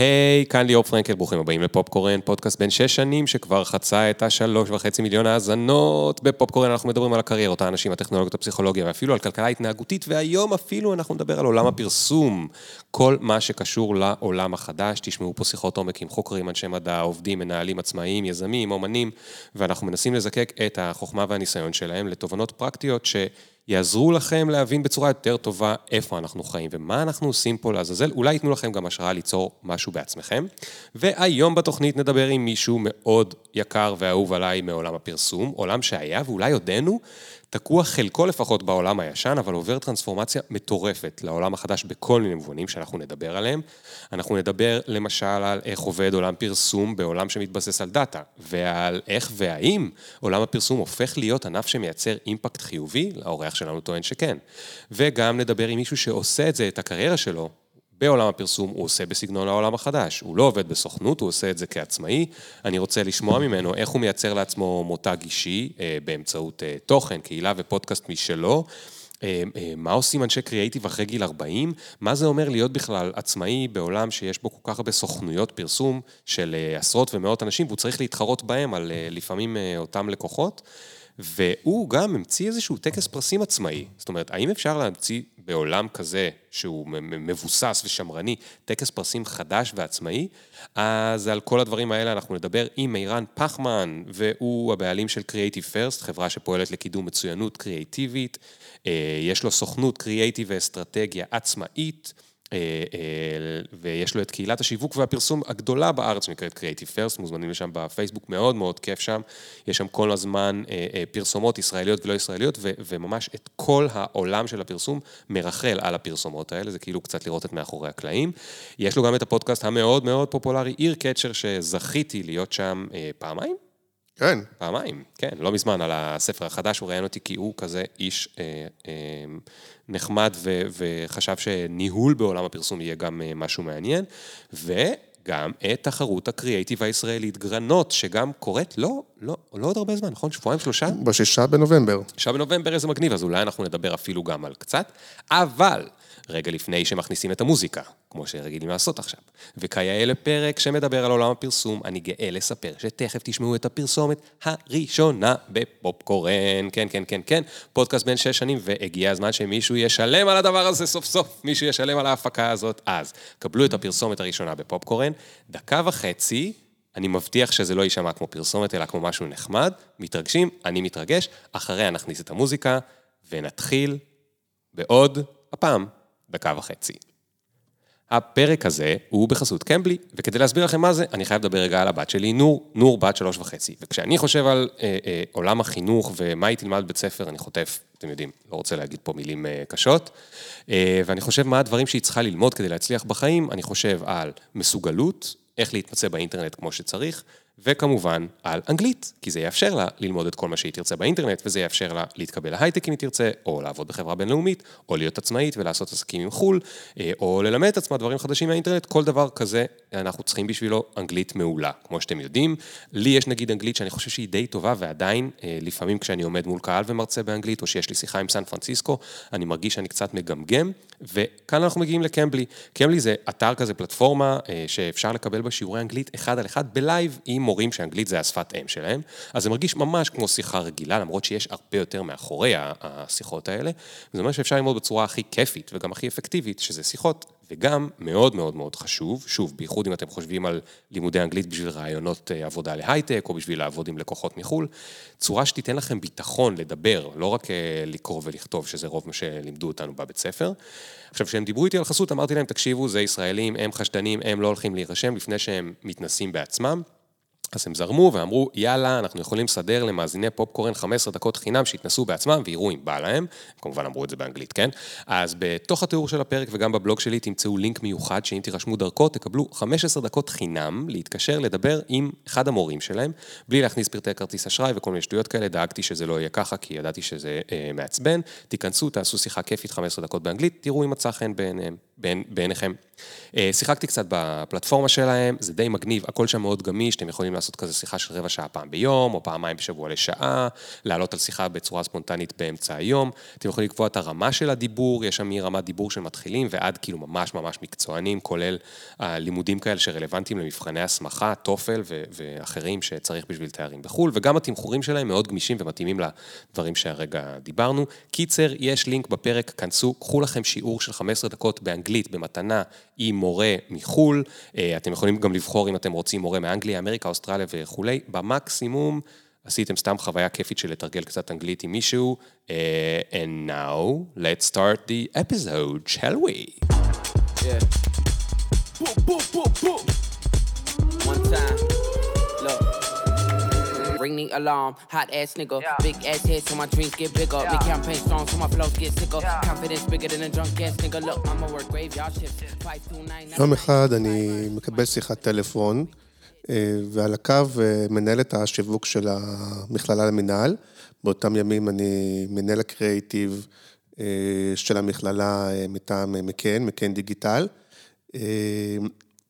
היי, כאן ליאור פרנקל, ברוכים הבאים לפופקורן, פודקאסט בן שש שנים שכבר חצה את השלוש וחצי מיליון האזנות. בפופקורן אנחנו מדברים על הקריירות, האנשים, הטכנולוגיות, הפסיכולוגיה ואפילו על כלכלה התנהגותית, והיום אפילו אנחנו נדבר על עולם הפרסום. כל מה שקשור לעולם החדש, תשמעו פה שיחות עומק עם חוקרים, אנשי מדע, עובדים, מנהלים עצמאיים, יזמים, אומנים, ואנחנו מנסים לזקק את החוכמה והניסיון שלהם לתובנות פרקטיות ש... יעזרו לכם להבין בצורה יותר טובה איפה אנחנו חיים ומה אנחנו עושים פה לעזאזל, אולי ייתנו לכם גם השראה ליצור משהו בעצמכם. והיום בתוכנית נדבר עם מישהו מאוד יקר ואהוב עליי מעולם הפרסום, עולם שהיה ואולי עודנו תקוע חלקו לפחות בעולם הישן, אבל עובר טרנספורמציה מטורפת לעולם החדש בכל מיני מובנים שאנחנו נדבר עליהם. אנחנו נדבר למשל על איך עובד עולם פרסום בעולם שמתבסס על דאטה, ועל איך והאם עולם הפרסום הופך להיות ענף שמייצר אימפקט חיובי, האורח שלנו טוען שכן. וגם נדבר עם מישהו שעושה את זה, את הקריירה שלו, בעולם הפרסום הוא עושה בסגנון העולם החדש. הוא לא עובד בסוכנות, הוא עושה את זה כעצמאי. אני רוצה לשמוע ממנו איך הוא מייצר לעצמו מותג אישי אה, באמצעות אה, תוכן, קהילה ופודקאסט משלו. אה, מה עושים אנשי קריאייטיב אחרי גיל 40? מה זה אומר להיות בכלל עצמאי בעולם שיש בו כל כך הרבה סוכנויות פרסום של עשרות ומאות אנשים, והוא צריך להתחרות בהם על לפעמים אותם לקוחות? והוא גם המציא איזשהו טקס פרסים עצמאי. זאת אומרת, האם אפשר להמציא בעולם כזה, שהוא מבוסס ושמרני, טקס פרסים חדש ועצמאי? אז על כל הדברים האלה אנחנו נדבר עם מירן פחמן, והוא הבעלים של Creative First, חברה שפועלת לקידום מצוינות קריאיטיבית. אה, יש לו סוכנות קריאיטיב ואסטרטגיה עצמאית. אה, אה, ויש לו את קהילת השיווק והפרסום הגדולה בארץ שנקראת Creative First, מוזמנים לשם בפייסבוק, מאוד מאוד כיף שם. יש שם כל הזמן אה, פרסומות ישראליות ולא ישראליות, וממש את כל העולם של הפרסום מרחל על הפרסומות האלה, זה כאילו קצת לראות את מאחורי הקלעים. יש לו גם את הפודקאסט המאוד מאוד פופולרי, איר קצ'ר, שזכיתי להיות שם פעמיים. כן. פעמיים, כן, לא מזמן, על הספר החדש, הוא ראיין אותי כי הוא כזה איש אה, אה, נחמד ו, וחשב שניהול בעולם הפרסום יהיה גם אה, משהו מעניין, וגם את תחרות הקריאייטיב הישראלית גרנות, שגם קורית לא, לא, לא עוד הרבה זמן, נכון? שבועיים, שלושה? בשישה בנובמבר. שישה בנובמבר, איזה מגניב, אז אולי אנחנו נדבר אפילו גם על קצת, אבל... רגע לפני שמכניסים את המוזיקה, כמו שרגילים לעשות עכשיו. וכיאה לפרק שמדבר על עולם הפרסום, אני גאה לספר שתכף תשמעו את הפרסומת הראשונה בפופקורן. כן, כן, כן, כן, פודקאסט בן שש שנים, והגיע הזמן שמישהו ישלם על הדבר הזה סוף סוף, מישהו ישלם על ההפקה הזאת. אז, קבלו את הפרסומת הראשונה בפופקורן, דקה וחצי. אני מבטיח שזה לא יישמע כמו פרסומת, אלא כמו משהו נחמד. מתרגשים, אני מתרגש. אחריה נכניס את המוזיקה, ונתחיל בעוד, הפעם, דקה וחצי. הפרק הזה הוא בחסות קמבלי, וכדי להסביר לכם מה זה, אני חייב לדבר רגע על הבת שלי, נור, נור בת שלוש וחצי. וכשאני חושב על אה, אה, עולם החינוך ומה היא תלמד בבית ספר, אני חוטף, אתם יודעים, לא רוצה להגיד פה מילים אה, קשות, אה, ואני חושב מה הדברים שהיא צריכה ללמוד כדי להצליח בחיים, אני חושב על מסוגלות, איך להתמצא באינטרנט כמו שצריך, וכמובן על אנגלית, כי זה יאפשר לה ללמוד את כל מה שהיא תרצה באינטרנט, וזה יאפשר לה להתקבל להייטק אם היא תרצה, או לעבוד בחברה בינלאומית, או להיות עצמאית ולעשות עסקים עם חו"ל, אה, או ללמד את עצמה דברים חדשים מהאינטרנט, כל דבר כזה אנחנו צריכים בשבילו אנגלית מעולה. כמו שאתם יודעים, לי יש נגיד אנגלית שאני חושב שהיא די טובה, ועדיין, אה, לפעמים כשאני עומד מול קהל ומרצה באנגלית, או שיש לי שיחה עם סן פרנסיסקו, אני מרגיש שאני קצת מגמגם, וכאן אנחנו מגיעים לקמבלי. קמבלי זה אתר כזה, פלטפורמה, אה, שאפשר לקבל בה שיעורי אנגלית אחד על אחד בלייב עם מורים שאנגלית זה השפת אם שלהם, אז זה מרגיש ממש כמו שיחה רגילה, למרות שיש הרבה יותר מאחורי השיחות האלה. זה אומר שאפשר ללמוד בצורה הכי כיפית וגם הכי אפקטיבית, שזה שיחות, וגם מאוד מאוד מאוד חשוב, שוב, בייחוד אם אתם חושבים על לימודי אנגלית בשביל רעיונות אה, עבודה להייטק, או בשביל לעבוד עם לקוחות מחו"ל, צורה שתיתן לכם ביטחון לדבר, לא רק אה, לקרוא ולכתוב, שזה רוב מה שלימדו אותנו בבית ספר. עכשיו, כשהם דיברו איתי על חסות, אמרתי להם, תקשיבו, זה ישראלים, הם חשדנים, הם לא הולכים להירשם לפני שהם מתנסים בעצמם. אז הם זרמו ואמרו, יאללה, אנחנו יכולים לסדר למאזיני פופקורן 15 דקות חינם שיתנסו בעצמם ויראו אם בא להם. הם כמובן אמרו את זה באנגלית, כן? אז בתוך התיאור של הפרק וגם בבלוג שלי תמצאו לינק מיוחד שאם תירשמו דרכו, תקבלו 15 דקות חינם להתקשר לדבר עם אחד המורים שלהם, בלי להכניס פרטי כרטיס אשראי וכל מיני שטויות כאלה, דאגתי שזה לא יהיה ככה, כי ידעתי שזה אה, מעצבן. תיכנסו, תעשו שיחה כיפית 15 דקות באנגלית, תראו אם מצא חן בעיניהם. בעיניכם. אה, שיחקתי קצת בפלטפורמה שלהם, זה די מגניב, הכל שם מאוד גמיש, אתם יכולים לעשות כזה שיחה של רבע שעה פעם ביום, או פעמיים בשבוע לשעה, לעלות על שיחה בצורה ספונטנית באמצע היום. אתם יכולים לקבוע את הרמה של הדיבור, יש שם מרמת דיבור של מתחילים ועד כאילו ממש ממש מקצוענים, כולל לימודים כאלה שרלוונטיים למבחני הסמכה, טופל ואחרים שצריך בשביל תארים בחו"ל, וגם התמחורים שלהם מאוד גמישים ומתאימים לדברים שהרגע דיברנו. קיצר, יש לינק בפרק, כנסו, קחו לכם שיעור של 15 דקות באנגלית במתנה עם מורה מחו"ל, אה, אתם יכולים גם לבחור אם אתם רוצים מורה מאנגליה, אמריקה, אוסטרליה וכולי, במקסימום עשיתם סתם חוויה כיפית של לתרגל קצת אנגלית עם מישהו. אה, and now, let's start the episode, shall we? Yeah. Boom, boom, boom, boom. One time. Ring the alarm. Hot ass nigga, yeah. big ass head so my dreams get bigger. Yeah. Make campaign strong so my flows get sicker. Yeah. Confidence bigger than a drunk ass nigga. Look, I'ma work graveyard shift. יום אחד אני מקבל שיחת טלפון, ועל הקו מנהלת השיווק של המכללה למינהל. באותם ימים אני מנהל הקריאיטיב של המכללה מטעם מקן, מקן דיגיטל.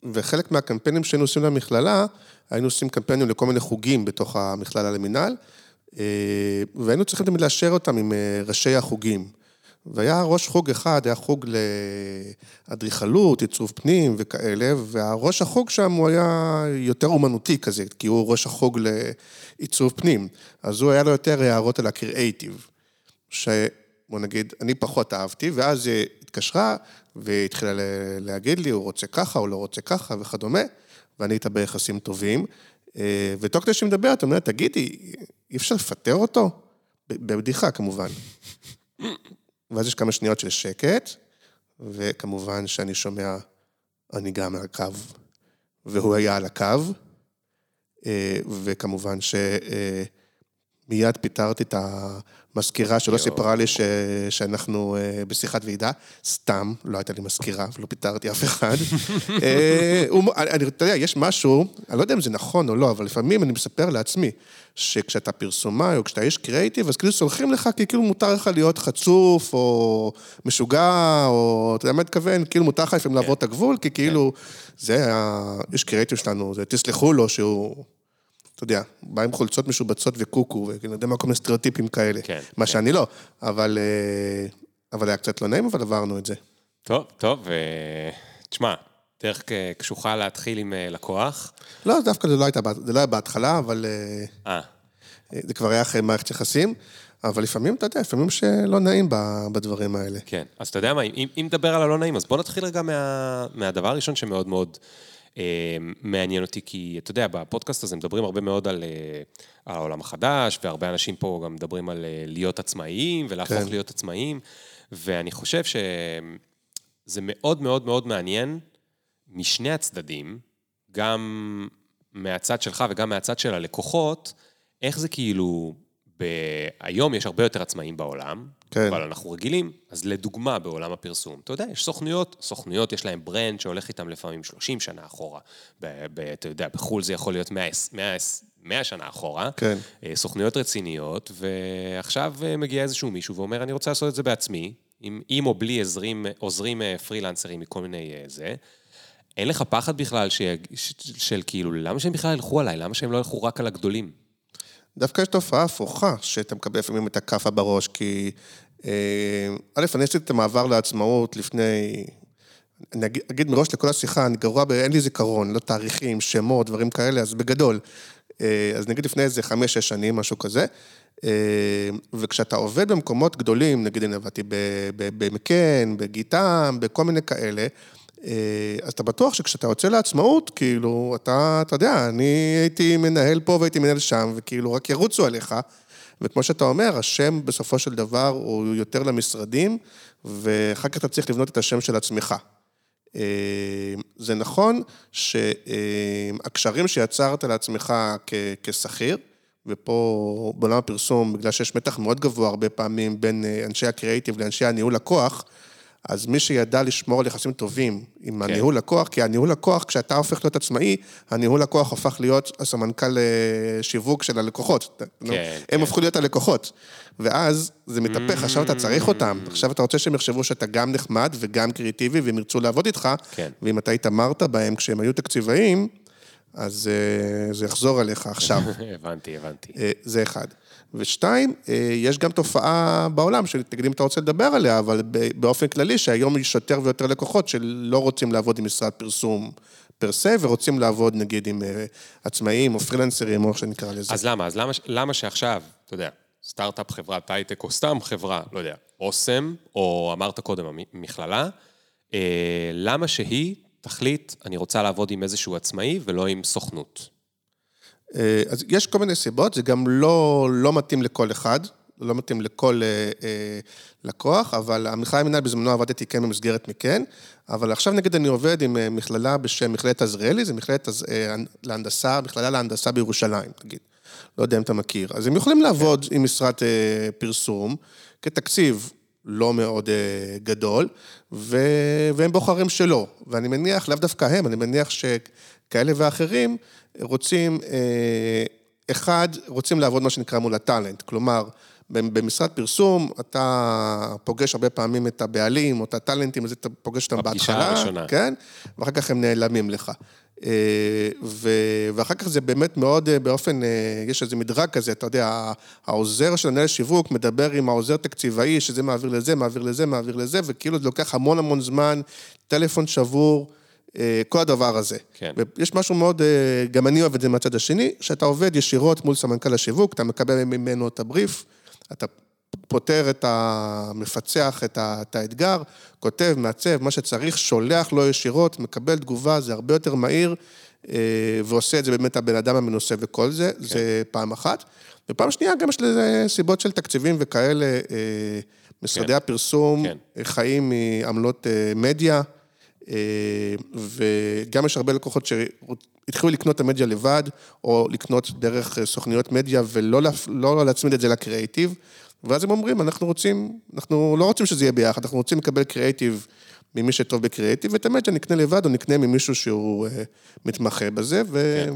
וחלק מהקמפיינים שהיינו עושים למכללה, היינו עושים קמפיינים לכל מיני חוגים בתוך המכללה למינהל, אה, והיינו צריכים תמיד לאשר אותם עם אה, ראשי החוגים. והיה ראש חוג אחד, היה חוג לאדריכלות, עיצוב פנים וכאלה, והראש החוג שם הוא היה יותר אומנותי כזה, כי הוא ראש החוג לעיצוב פנים. אז הוא היה לו יותר הערות על הקריאייטיב, שבוא נגיד, אני פחות אהבתי, ואז היא התקשרה והתחילה להגיד לי, הוא רוצה ככה, הוא לא רוצה ככה וכדומה. ואני איתה ביחסים טובים. אה, ותוך כדי שהיא מדברת, אתה אומר, תגידי, אי אפשר לפטר אותו? בבדיחה, כמובן. ואז יש כמה שניות של שקט, וכמובן שאני שומע, אני גם על הקו, והוא היה על הקו, אה, וכמובן ש... אה, מיד פיטרתי את המזכירה שלא סיפרה לי ש... שאנחנו uh, בשיחת ועידה, סתם, לא הייתה לי מזכירה ולא פיטרתי אף אחד. uh, אני, אתה יודע, יש משהו, אני לא יודע אם זה נכון או לא, אבל לפעמים אני מספר לעצמי, שכשאתה פרסומאי או כשאתה איש קריאיטיב, אז כאילו סולחים לך כי כאילו מותר לך להיות חצוף או משוגע, או אתה יודע מה מתכוון, כאילו מותר לך לפעמים לעבור את הגבול, כי כאילו, זה האיש קריאיטיב שלנו, זה תסלחו לו שהוא... אתה יודע, בא עם חולצות משובצות וקוקו, ואני יודע מה כל מיני סטריאוטיפים כאלה. כן. מה כן. שאני לא, אבל, אה, אבל היה קצת לא נעים, אבל עברנו את זה. טוב, טוב, תשמע, דרך קשוחה להתחיל עם אה, לקוח. לא, דווקא זה לא, הייתה, זה לא היה בהתחלה, אבל... אה. זה כבר היה אחרי מערכת יחסים. אבל לפעמים, אתה יודע, לפעמים שלא נעים בדברים האלה. כן, אז אתה יודע מה, אם, נדבר על הלא נעים, אז בוא נתחיל רגע מה, מהדבר הראשון שמאוד מאוד מעניין אותי, כי אתה יודע, בפודקאסט הזה מדברים הרבה מאוד על, אה, על העולם החדש, והרבה אנשים פה גם מדברים על אה, להיות עצמאיים ולהפוך כן. להיות עצמאיים, ואני חושב שזה מאוד מאוד מאוד מעניין משני הצדדים, גם מהצד שלך וגם מהצד של הלקוחות, איך זה כאילו, ב... היום יש הרבה יותר עצמאים בעולם, כן. אבל אנחנו רגילים, אז לדוגמה בעולם הפרסום, אתה יודע, יש סוכנויות, סוכנויות יש להם ברנד שהולך איתם לפעמים 30 שנה אחורה. ב, ב, אתה יודע, בחו"ל זה יכול להיות 100, 100, 100 שנה אחורה. כן. אה, סוכנויות רציניות, ועכשיו אה, מגיע איזשהו מישהו ואומר, אני רוצה לעשות את זה בעצמי, עם, עם או בלי עזרים, עוזרים אה, פרילנסרים מכל מיני זה. אין לך פחד בכלל של, של כאילו, למה שהם בכלל ילכו עליי? למה שהם לא ילכו רק על הגדולים? דווקא יש תופעה הפוכה, שאתה מקבל לפעמים את הכאפה בראש, כי אה, א', אני עשיתי את המעבר לעצמאות לפני, אני אגיד, אגיד מראש לכל השיחה, אני גרוע, ב, אין לי זיכרון, לא תאריכים, שמות, דברים כאלה, אז בגדול. אה, אז נגיד לפני איזה חמש-שש שנים, משהו כזה. אה, וכשאתה עובד במקומות גדולים, נגיד אני עבדתי במקן, בגיטם, בכל מיני כאלה, אז אתה בטוח שכשאתה יוצא לעצמאות, כאילו, אתה, אתה יודע, אני הייתי מנהל פה והייתי מנהל שם, וכאילו, רק ירוצו עליך. וכמו שאתה אומר, השם בסופו של דבר הוא יותר למשרדים, ואחר כך אתה צריך לבנות את השם של עצמך. אה, זה נכון שהקשרים שיצרת לעצמך כשכיר, ופה בעולם הפרסום, בגלל שיש מתח מאוד גבוה הרבה פעמים בין אה, אנשי הקריאיטיב לאנשי הניהול לקוח, אז מי שידע לשמור על יחסים טובים עם כן. הניהול לקוח, כי הניהול לקוח, כשאתה הופך להיות עצמאי, הניהול לקוח הפך להיות הסמנכ"ל אה, שיווק של הלקוחות. כן, הם כן. הפכו להיות הלקוחות. ואז זה מתהפך, עכשיו אתה צריך אותם. עכשיו אתה רוצה שהם יחשבו שאתה גם נחמד וגם קריאיטיבי, והם ירצו לעבוד איתך. כן. ואם אתה התעמרת בהם כשהם היו תקציבאים, אז אה, זה יחזור עליך עכשיו. הבנתי, הבנתי. אה, זה אחד. ושתיים, אה, יש גם תופעה בעולם, שתגיד אתה רוצה לדבר עליה, אבל באופן כללי, שהיום יש יותר ויותר לקוחות שלא רוצים לעבוד עם משרד פרסום פר סה, ורוצים לעבוד נגיד עם אה, עצמאים או פרילנסרים, או איך שנקרא לזה. אז למה? אז למה, למה שעכשיו, אתה יודע, סטארט-אפ, חברת הייטק, או סתם חברה, לא יודע, אוסם, או אמרת קודם, המ- מכללה, אה, למה שהיא תחליט, אני רוצה לעבוד עם איזשהו עצמאי ולא עם סוכנות? אה, אז יש כל מיני סיבות, זה גם לא, לא מתאים לכל אחד, לא מתאים לכל אה, אה, לקוח, אבל המכללה למינהל בזמנו עבדתי כן במסגרת מכן, אבל עכשיו נגיד אני עובד עם אה, מכללה בשם מכללת עזריאלי, זה מכללת אה, להנדסה, מכללה להנדסה בירושלים, תגיד. לא יודע אם אתה מכיר. אז הם יכולים לעבוד עם משרד אה, פרסום כתקציב לא מאוד אה, גדול, ו... והם בוחרים שלא. ואני מניח, לאו דווקא הם, אני מניח שכאלה ואחרים רוצים, אה, אחד, רוצים לעבוד מה שנקרא מול הטאלנט. כלומר, במשרד פרסום, אתה פוגש הרבה פעמים את הבעלים או את הטאלנטים, אז אתה פוגש אותם בפגישה בהתחלה, הראשונה. כן? ואחר כך הם נעלמים לך. אה, ו- ואחר כך זה באמת מאוד אה, באופן, יש איזה מדרג כזה, אתה יודע, העוזר של מנהל שיווק מדבר עם העוזר תקציבאי, שזה מעביר לזה, מעביר לזה, מעביר לזה, וכאילו זה לוקח המון המון זמן, טלפון שבור, כל הדבר הזה. כן. ויש משהו מאוד, אה, גם אני אוהב את זה מהצד השני, שאתה עובד ישירות מול סמנכ"ל השיווק, אתה מקבל ממנו את הבריף, אתה פותר את ה... מפצח את, ה... את האתגר, כותב, מעצב, מה שצריך, שולח לו ישירות, מקבל תגובה, זה הרבה יותר מהיר, אה, ועושה את זה באמת הבן אדם המנוסה וכל זה, כן. זה פעם אחת. ופעם שנייה, גם יש לזה סיבות של תקציבים וכאלה, אה, משרדי כן. הפרסום כן. חיים מעמלות אה, מדיה, אה, וגם יש הרבה לקוחות שהתחילו לקנות את המדיה לבד, או לקנות דרך אה, סוכניות מדיה, ולא לא להצמיד את זה לקריאיטיב. ואז הם אומרים, אנחנו רוצים, אנחנו לא רוצים שזה יהיה ביחד, אנחנו רוצים לקבל קריאיטיב ממי שטוב בקריאיטיב, ואת המדיה נקנה לבד, או נקנה ממישהו שהוא אה, מתמחה בזה, ו... כן.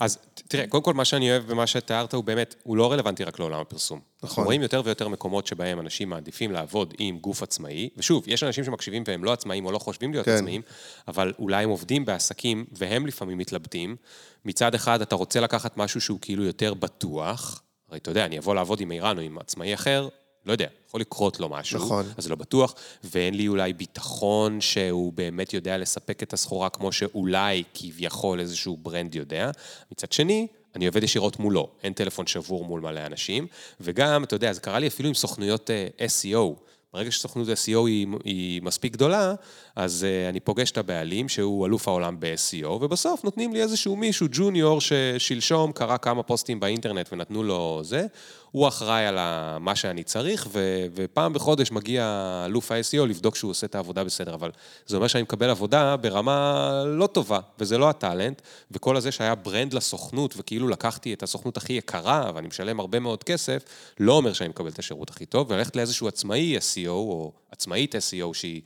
אז תראה, קודם כל, מה שאני אוהב במה שתיארת הוא באמת, הוא לא רלוונטי רק לעולם הפרסום. אנחנו רואים יותר ויותר מקומות שבהם אנשים מעדיפים לעבוד עם גוף עצמאי, ושוב, יש אנשים שמקשיבים והם לא עצמאים או לא חושבים להיות כן. עצמאים, אבל אולי הם עובדים בעסקים והם לפעמים מתלבטים. מצד אחד, אתה רוצה לקחת משהו שהוא כאילו יותר בטוח, הרי אתה יודע, אני אבוא לעבוד עם איראן או עם עצמאי אחר, לא יודע, יכול לקרות לו משהו, נכון. אז זה לא בטוח, ואין לי אולי ביטחון שהוא באמת יודע לספק את הסחורה כמו שאולי כביכול איזשהו ברנד יודע. מצד שני, אני עובד ישירות מולו, אין טלפון שבור מול מלא אנשים, וגם, אתה יודע, זה קרה לי אפילו עם סוכנויות אה, SEO. ברגע שסוכנות SEO היא, היא מספיק גדולה, אז uh, אני פוגש את הבעלים, שהוא אלוף העולם ב-SEO, ובסוף נותנים לי איזשהו מישהו, ג'וניור, ששלשום קרא כמה פוסטים באינטרנט ונתנו לו זה, הוא אחראי על מה שאני צריך, ו- ופעם בחודש מגיע אלוף ה-SEO לבדוק שהוא עושה את העבודה בסדר, אבל זה אומר שאני מקבל עבודה ברמה לא טובה, וזה לא הטאלנט, וכל הזה שהיה ברנד לסוכנות, וכאילו לקחתי את הסוכנות הכי יקרה, ואני משלם הרבה מאוד כסף, לא אומר שאני מקבל את השירות הכי טוב, וללכת לאיזשהו עצמאי SEO, או עצמאית SEO, שהיא...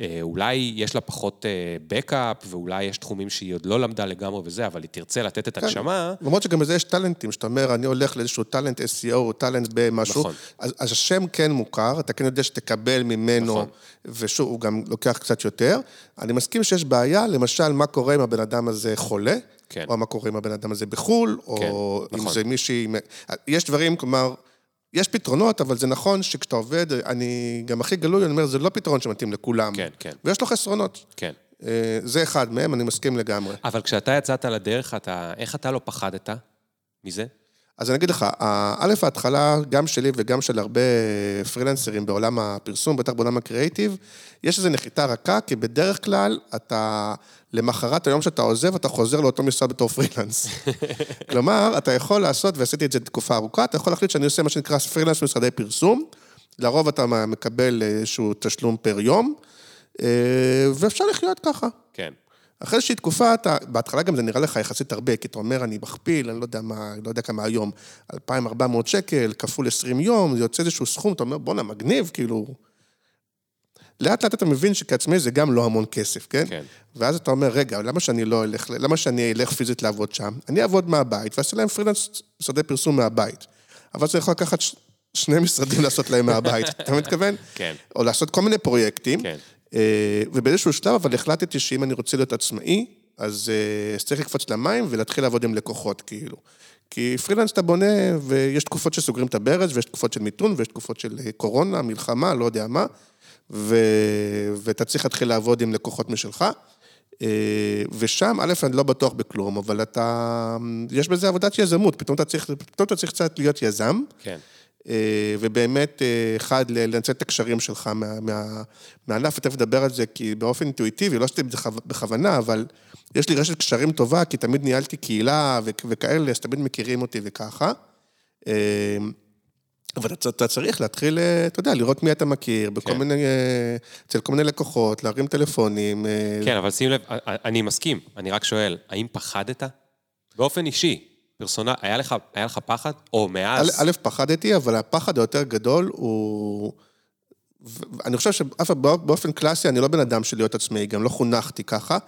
אה, אולי יש לה פחות בקאפ, ואולי יש תחומים שהיא עוד לא למדה לגמרי וזה, אבל היא תרצה לתת את הנשמה, למרות שגם בזה יש טאלנטים, שאתה אומר, אני הולך לאיזשהו טאלנט SEO או טאלנט במשהו, נכון. אז, אז השם כן מוכר, אתה כן יודע שתקבל ממנו, נכון. ושוב, הוא גם לוקח קצת יותר. אני מסכים שיש בעיה, למשל, מה קורה אם הבן אדם הזה חולה, כן. או מה קורה אם הבן אדם הזה בחו"ל, או כן, אם נכון. זה מישהי... יש דברים, כלומר... יש פתרונות, אבל זה נכון שכשאתה עובד, אני גם הכי גלוי, אני אומר, זה לא פתרון שמתאים לכולם. כן, כן. ויש לו חסרונות. כן. אה, זה אחד מהם, אני מסכים לגמרי. אבל כשאתה יצאת לדרך, אתה, איך אתה לא פחדת מזה? אז אני אגיד לך, א', ההתחלה, גם שלי וגם של הרבה פרילנסרים בעולם הפרסום, בטח בעולם הקריאיטיב, יש איזו נחיתה רכה, כי בדרך כלל אתה, למחרת היום שאתה עוזב, אתה חוזר לאותו משרד בתור פרילנס. כלומר, אתה יכול לעשות, ועשיתי את זה תקופה ארוכה, אתה יכול להחליט שאני עושה מה שנקרא פרילנס במשרדי פרסום, לרוב אתה מקבל איזשהו תשלום פר יום, אה, ואפשר לחיות ככה. כן. אחרי איזושהי תקופה, אתה, בהתחלה גם זה נראה לך יחסית הרבה, כי אתה אומר, אני מכפיל, אני לא יודע מה, לא יודע כמה היום, 2,400 שקל, כפול 20 יום, זה יוצא איזשהו סכום, אתה אומר, בואנה, מגניב, כאילו... לאט לאט אתה מבין שכעצמאי זה גם לא המון כסף, כן? כן. ואז אתה אומר, רגע, למה שאני לא אלך, למה שאני אלך פיזית לעבוד שם? אני אעבוד מהבית ואעשה להם פרילנס משרדי פרסום מהבית. אבל זה יכול לקחת ש- שני משרדים לעשות להם מהבית, אתה מתכוון? כן. או לעשות כל מיני פרויקטים. כן. אה, ובאיזשהו שלב, אבל החלטתי שאם אני רוצה להיות עצמאי, אז אה, אז צריך לקפוץ למים ולהתחיל לעבוד עם לקוחות, כאילו. כי פרילנס אתה בונה, ויש תקופות שסוגרים את הברז, ויש תקופות של מיתון, ויש תקופות של אה, קורונה, מלחמה, לא יודע מה, ו... ואתה צריך להתחיל לעבוד עם לקוחות משלך. ושם, א', אני לא בטוח בכלום, אבל אתה... יש בזה עבודת יזמות, פתאום אתה צריך, פתאום אתה צריך קצת להיות יזם. כן. אה, ובאמת, אה, אחד, לנצל את הקשרים שלך מה- מה- מהענף, ותכף נדבר על זה, כי באופן אינטואיטיבי, לא שעשיתי את זה בכו- בכוונה, אבל יש לי רשת קשרים טובה, כי תמיד ניהלתי קהילה וכ- וכאלה, אז תמיד מכירים אותי וככה. אה, אבל אתה, אתה צריך להתחיל, אתה יודע, לראות מי אתה מכיר, בכל כן. מיני, אצל כל מיני לקוחות, להרים טלפונים. כן, אבל שים לב, אני מסכים, אני רק שואל, האם פחדת? באופן אישי, פרסונה, היה לך, היה לך פחד? או מאז? א', פחדתי, אבל הפחד היותר גדול הוא... ואני חושב שבאופן קלאסי, אני לא בן אדם של להיות עצמאי, גם לא חונכתי ככה,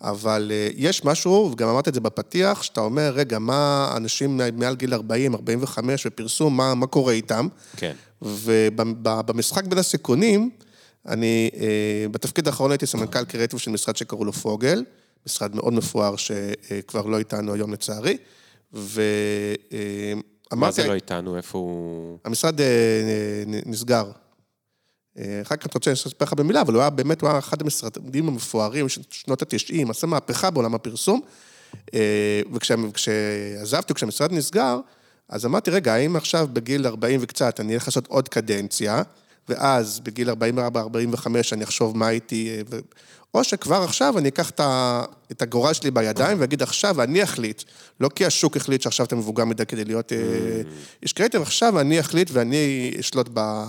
אבל אה, יש משהו, וגם אמרתי את זה בפתיח, שאתה אומר, רגע, מה אנשים מעל גיל 40, 45 בפרסום, מה, מה קורה איתם? כן. ובמשחק בין הסיכונים, אני, אה, בתפקיד האחרון הייתי סמנכ"ל קריאטיב של משרד שקראו לו פוגל, משרד מאוד מפואר שכבר לא איתנו היום לצערי, ואמרתי... מה זה לא איתנו? איפה הוא... המשרד אה, נסגר. אה, אחר כך אתה רוצה לספר לך במילה, אבל הוא היה באמת, הוא היה אחד המשרדים המפוארים של שנות ה-90, עשה מהפכה בעולם הפרסום. אה, וכשעזבתי, כשהמשרד נסגר, אז אמרתי, רגע, האם עכשיו בגיל 40 וקצת אני אלך לעשות עוד קדנציה, ואז בגיל 44-45 אני אחשוב מה הייתי... אה, ו... או שכבר עכשיו אני אקח את הגורל שלי בידיים ואגיד עכשיו אני אחליט, לא כי השוק החליט שעכשיו אתה מבוגר מדי כדי להיות אה, איש קריאיטיב, עכשיו אני אחליט ואני אשלוט ב,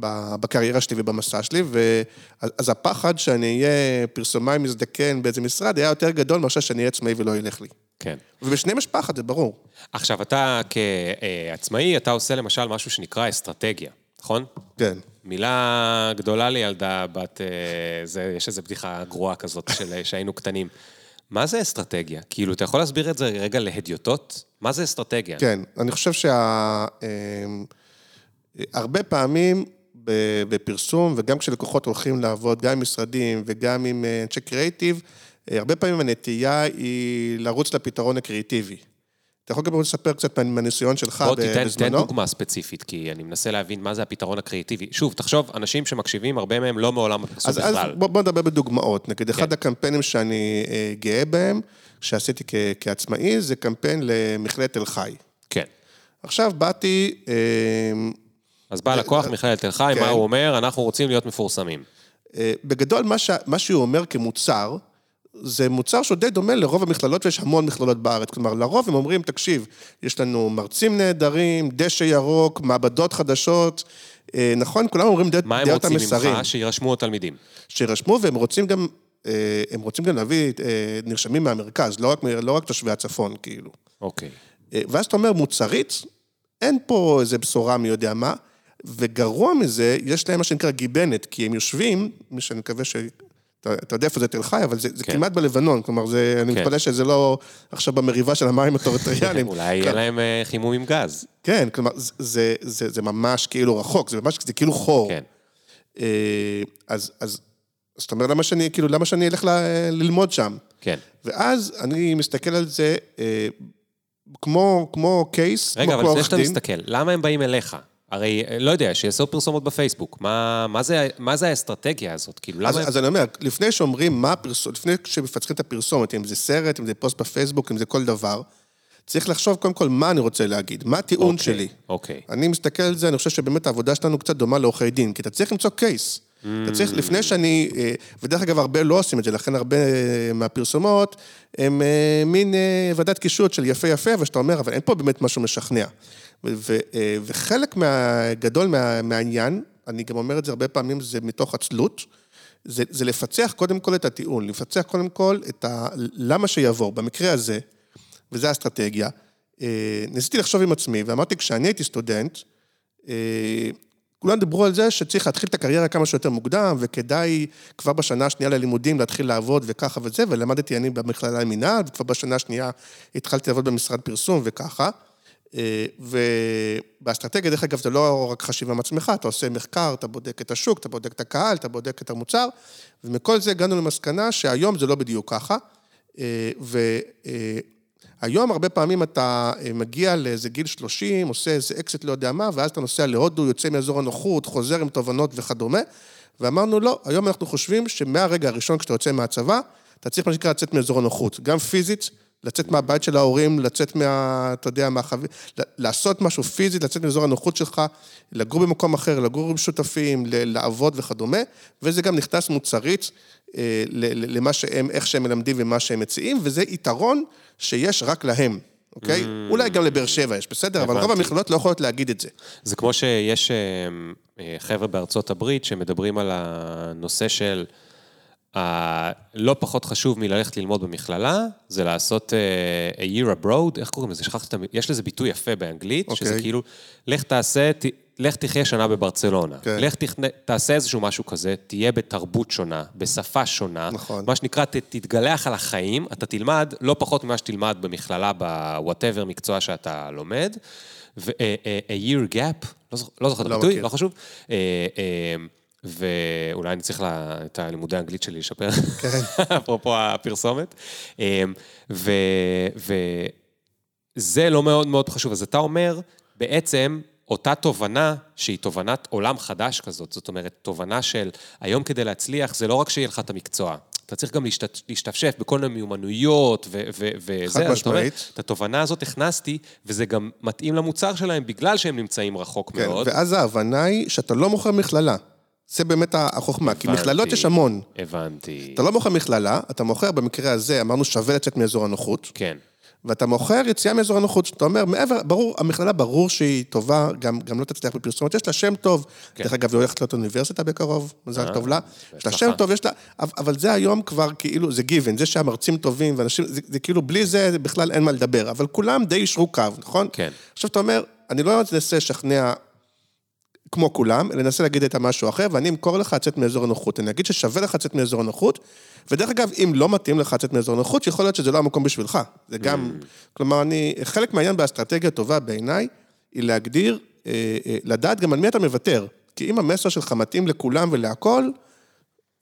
ב, בקריירה שלי ובמסע שלי, ואז אז הפחד שאני אהיה פרסומאי מזדקן באיזה משרד היה יותר גדול מאשר שאני אהיה עצמאי ולא ילך לי. כן. ובשניהם יש פחד, זה ברור. עכשיו, אתה כעצמאי, אתה עושה למשל משהו שנקרא אסטרטגיה, נכון? כן. מילה גדולה לילדה בת... אה, זה, יש איזו בדיחה גרועה כזאת של שהיינו קטנים. מה זה אסטרטגיה? כאילו, אתה יכול להסביר את זה רגע להדיוטות? מה זה אסטרטגיה? כן, אני חושב שה... אמ, הרבה פעמים בפרסום, וגם כשלקוחות הולכים לעבוד, גם עם משרדים וגם עם אה, אנשי קריאיטיב, אה, הרבה פעמים הנטייה היא לרוץ לפתרון הקריאיטיבי. אתה יכול גם לספר קצת מה- מהניסיון שלך בוא ב- תיתן, תן בזמנו? דוגמה ספציפית, כי אני מנסה להבין מה זה הפתרון הקריאיטיבי. שוב, תחשוב, אנשים שמקשיבים, הרבה מהם לא מעולם הפרסום אז, אז בכלל. בוא, בוא נדבר בדוגמאות. נגיד, אחד כן. הקמפיינים שאני אה, גאה בהם, שעשיתי כ- כעצמאי, זה קמפיין למכללת תל חי. כן. עכשיו באתי, אה, אז בא לקוח, מיכאל תל חי, כן. מה הוא אומר? אנחנו רוצים להיות מפורסמים. אה, בגדול, מה, ש... מה שהוא אומר כמוצר, זה מוצר שהוא די דומה לרוב המכללות, ויש המון מכללות בארץ. כלומר, לרוב הם אומרים, תקשיב, יש לנו מרצים נהדרים, דשא ירוק, מעבדות חדשות, אה, נכון? כולם אומרים די, מה הם רוצים מסרים. ממך? שירשמו התלמידים. שירשמו, והם רוצים גם, אה, הם רוצים גם להביא אה, נרשמים מהמרכז, לא רק, לא רק תושבי הצפון, כאילו. אוקיי. ואז אתה אומר, מוצרית, אין פה איזה בשורה מי יודע מה, וגרוע מזה, יש להם מה שנקרא גיבנת, כי הם יושבים, מי שאני מקווה ש... אתה, אתה יודע איפה זה תל חי, אבל זה, זה כן. כמעט בלבנון, כלומר, זה, אני כן. מתפלא שזה לא עכשיו במריבה של המים הטריטוריאליים. אולי יהיה להם אה, חימום עם גז. כן, כלומר, זה, זה, זה, זה ממש כאילו רחוק, זה ממש, זה כאילו חור. כן. אה, אז, אז, אז אתה אומר, למה שאני, כאילו, למה שאני אלך ל, ללמוד שם? כן. ואז אני מסתכל על זה אה, כמו, כמו קייס, רגע, כמו אבל לפני שאתה דין. מסתכל, למה הם באים אליך? הרי, אה, לא יודע, שיעשו פרסומות בפייסבוק. מה, מה, זה, מה זה האסטרטגיה הזאת? כאילו, למה... אז, הם- אז אני אומר, לפני שאומרים מה הפרסומת, לפני שמפצחים את הפרסומת, אם זה סרט, אם זה פוסט בפייסבוק, אם זה כל דבר, צריך לחשוב קודם כל מה אני רוצה להגיד, מה הטיעון אוקיי, שלי. אוקיי. אני מסתכל על זה, אני חושב שבאמת העבודה שלנו קצת דומה לעורכי דין, כי אתה צריך למצוא קייס. אתה צריך, לפני שאני, אה, ודרך אגב, הרבה לא עושים את זה, לכן הרבה אה, מהפרסומות הם מין ועדת קישוט של יפה יפה, ושאתה אומר, אבל אין פה באמת משהו משכנע. אה, וחלק מה- גדול מה- מהעניין, אני גם אומר את זה הרבה פעמים, זה מתוך עצלות, זה, זה לפצח קודם כל את הטיעון, לפצח קודם כל את ה... למה שיעבור. במקרה הזה, וזו האסטרטגיה, אה, ניסיתי לחשוב עם עצמי, ואמרתי, כשאני הייתי סטודנט, אה, כולם דיברו על זה שצריך להתחיל את הקריירה כמה שיותר מוקדם, וכדאי כבר בשנה השנייה ללימודים להתחיל לעבוד וככה וזה, ולמדתי אני במכללה למינהל, וכבר בשנה השנייה התחלתי לעבוד במשרד פרסום וככה. אה, ובאסטרטגיה, דרך אגב, זה לא רק חשיבה מעצמך, אתה עושה מחקר, אתה בודק את השוק, אתה בודק את הקהל, אתה בודק את המוצר, ומכל זה הגענו למסקנה שהיום זה לא בדיוק ככה. אה, והיום הרבה פעמים אתה אה, מגיע לאיזה גיל 30, עושה איזה אקזיט לא יודע מה, ואז אתה נוסע להודו, יוצא מאזור הנוחות, חוזר עם תובנות וכדומה, ואמרנו לא, היום אנחנו חושבים שמהרגע הראשון כשאתה יוצא מהצבא, אתה צריך מה שנקרא לצאת מאזור הנוחות, גם פיזית, לצאת מהבית של ההורים, לצאת מה... אתה יודע, מהחברים, לעשות משהו פיזי, לצאת מאזור הנוחות שלך, לגור במקום אחר, לגור עם שותפים, לעבוד וכדומה, וזה גם נכנס מוצרית אה, למה שהם, איך שהם מלמדים ומה שהם מציעים, וזה יתרון שיש רק להם. אוקיי? Mm. אולי גם לבאר שבע יש, בסדר? הבנתי. אבל רוב המכללות לא יכולות להגיד את זה. זה כמו שיש אה, אה, חבר'ה בארצות הברית שמדברים על הנושא של... הלא פחות חשוב מללכת ללמוד במכללה, זה לעשות uh, a year abroad, איך קוראים לזה? שכחתי, יש לזה ביטוי יפה באנגלית, okay. שזה אוקיי. כאילו, לך תעשה, ת, לך תחיה שנה בברצלונה. Okay. כן. לך תכנה, תעשה איזשהו משהו כזה, תהיה בתרבות שונה, בשפה שונה. נכון. מה שנקרא, ת, תתגלח על החיים, אתה תלמד לא פחות ממה שתלמד במכללה, ב-whatever מקצוע שאתה לומד. ו- a, a, a year gap, לא, לא זוכר את לא הביטוי, לא חשוב. Uh, uh, ואולי אני צריך לה, את הלימודי האנגלית שלי לשפר, כן. אפרופו הפרסומת. אמ, וזה לא מאוד מאוד חשוב. אז אתה אומר, בעצם, אותה תובנה, שהיא תובנת עולם חדש כזאת, זאת אומרת, תובנה של היום כדי להצליח, זה לא רק שיהיה לך את המקצוע, אתה צריך גם להשת, להשתפשף בכל מיני מיומנויות וזה. חד משמעית. את התובנה הזאת הכנסתי, וזה גם מתאים למוצר שלהם בגלל שהם נמצאים רחוק כן, מאוד. ואז ההבנה היא שאתה לא מוכר מכללה. זה באמת החוכמה, הבנתי, כי מכללות יש המון. הבנתי. אתה לא מוכר מכללה, אתה מוכר, במקרה הזה, אמרנו שווה לצאת מאזור הנוחות. כן. ואתה מוכר יציאה מאזור הנוחות, שאתה אומר, מעבר, ברור, המכללה ברור שהיא טובה, גם, גם לא תצליח בפרסומות, יש לה שם טוב. כן. דרך אגב, היא הולכת להיות אוניברסיטה בקרוב, מזל אה, טוב לה. יש לה שם טוב, יש לה... אבל זה היום כבר כאילו, זה גיוון, זה שהמרצים טובים, ואנשים, זה, זה כאילו, בלי זה בכלל אין מה לדבר, אבל כולם די ישרו קו, נכון? כן. עכשיו אתה אומר, אני לא אנסה לשכנע כמו כולם, אלא ננסה להגיד את המשהו אחר, ואני אמכור לך לצאת מאזור הנוחות. אני אגיד ששווה לך לצאת מאזור הנוחות, ודרך אגב, אם לא מתאים לך לצאת מאזור הנוחות, יכול להיות שזה לא המקום בשבילך. זה גם, mm. כלומר, אני, חלק מהעניין באסטרטגיה טובה בעיניי, היא להגדיר, אה, אה, לדעת גם על מי אתה מוותר. כי אם המסר שלך מתאים לכולם ולהכול,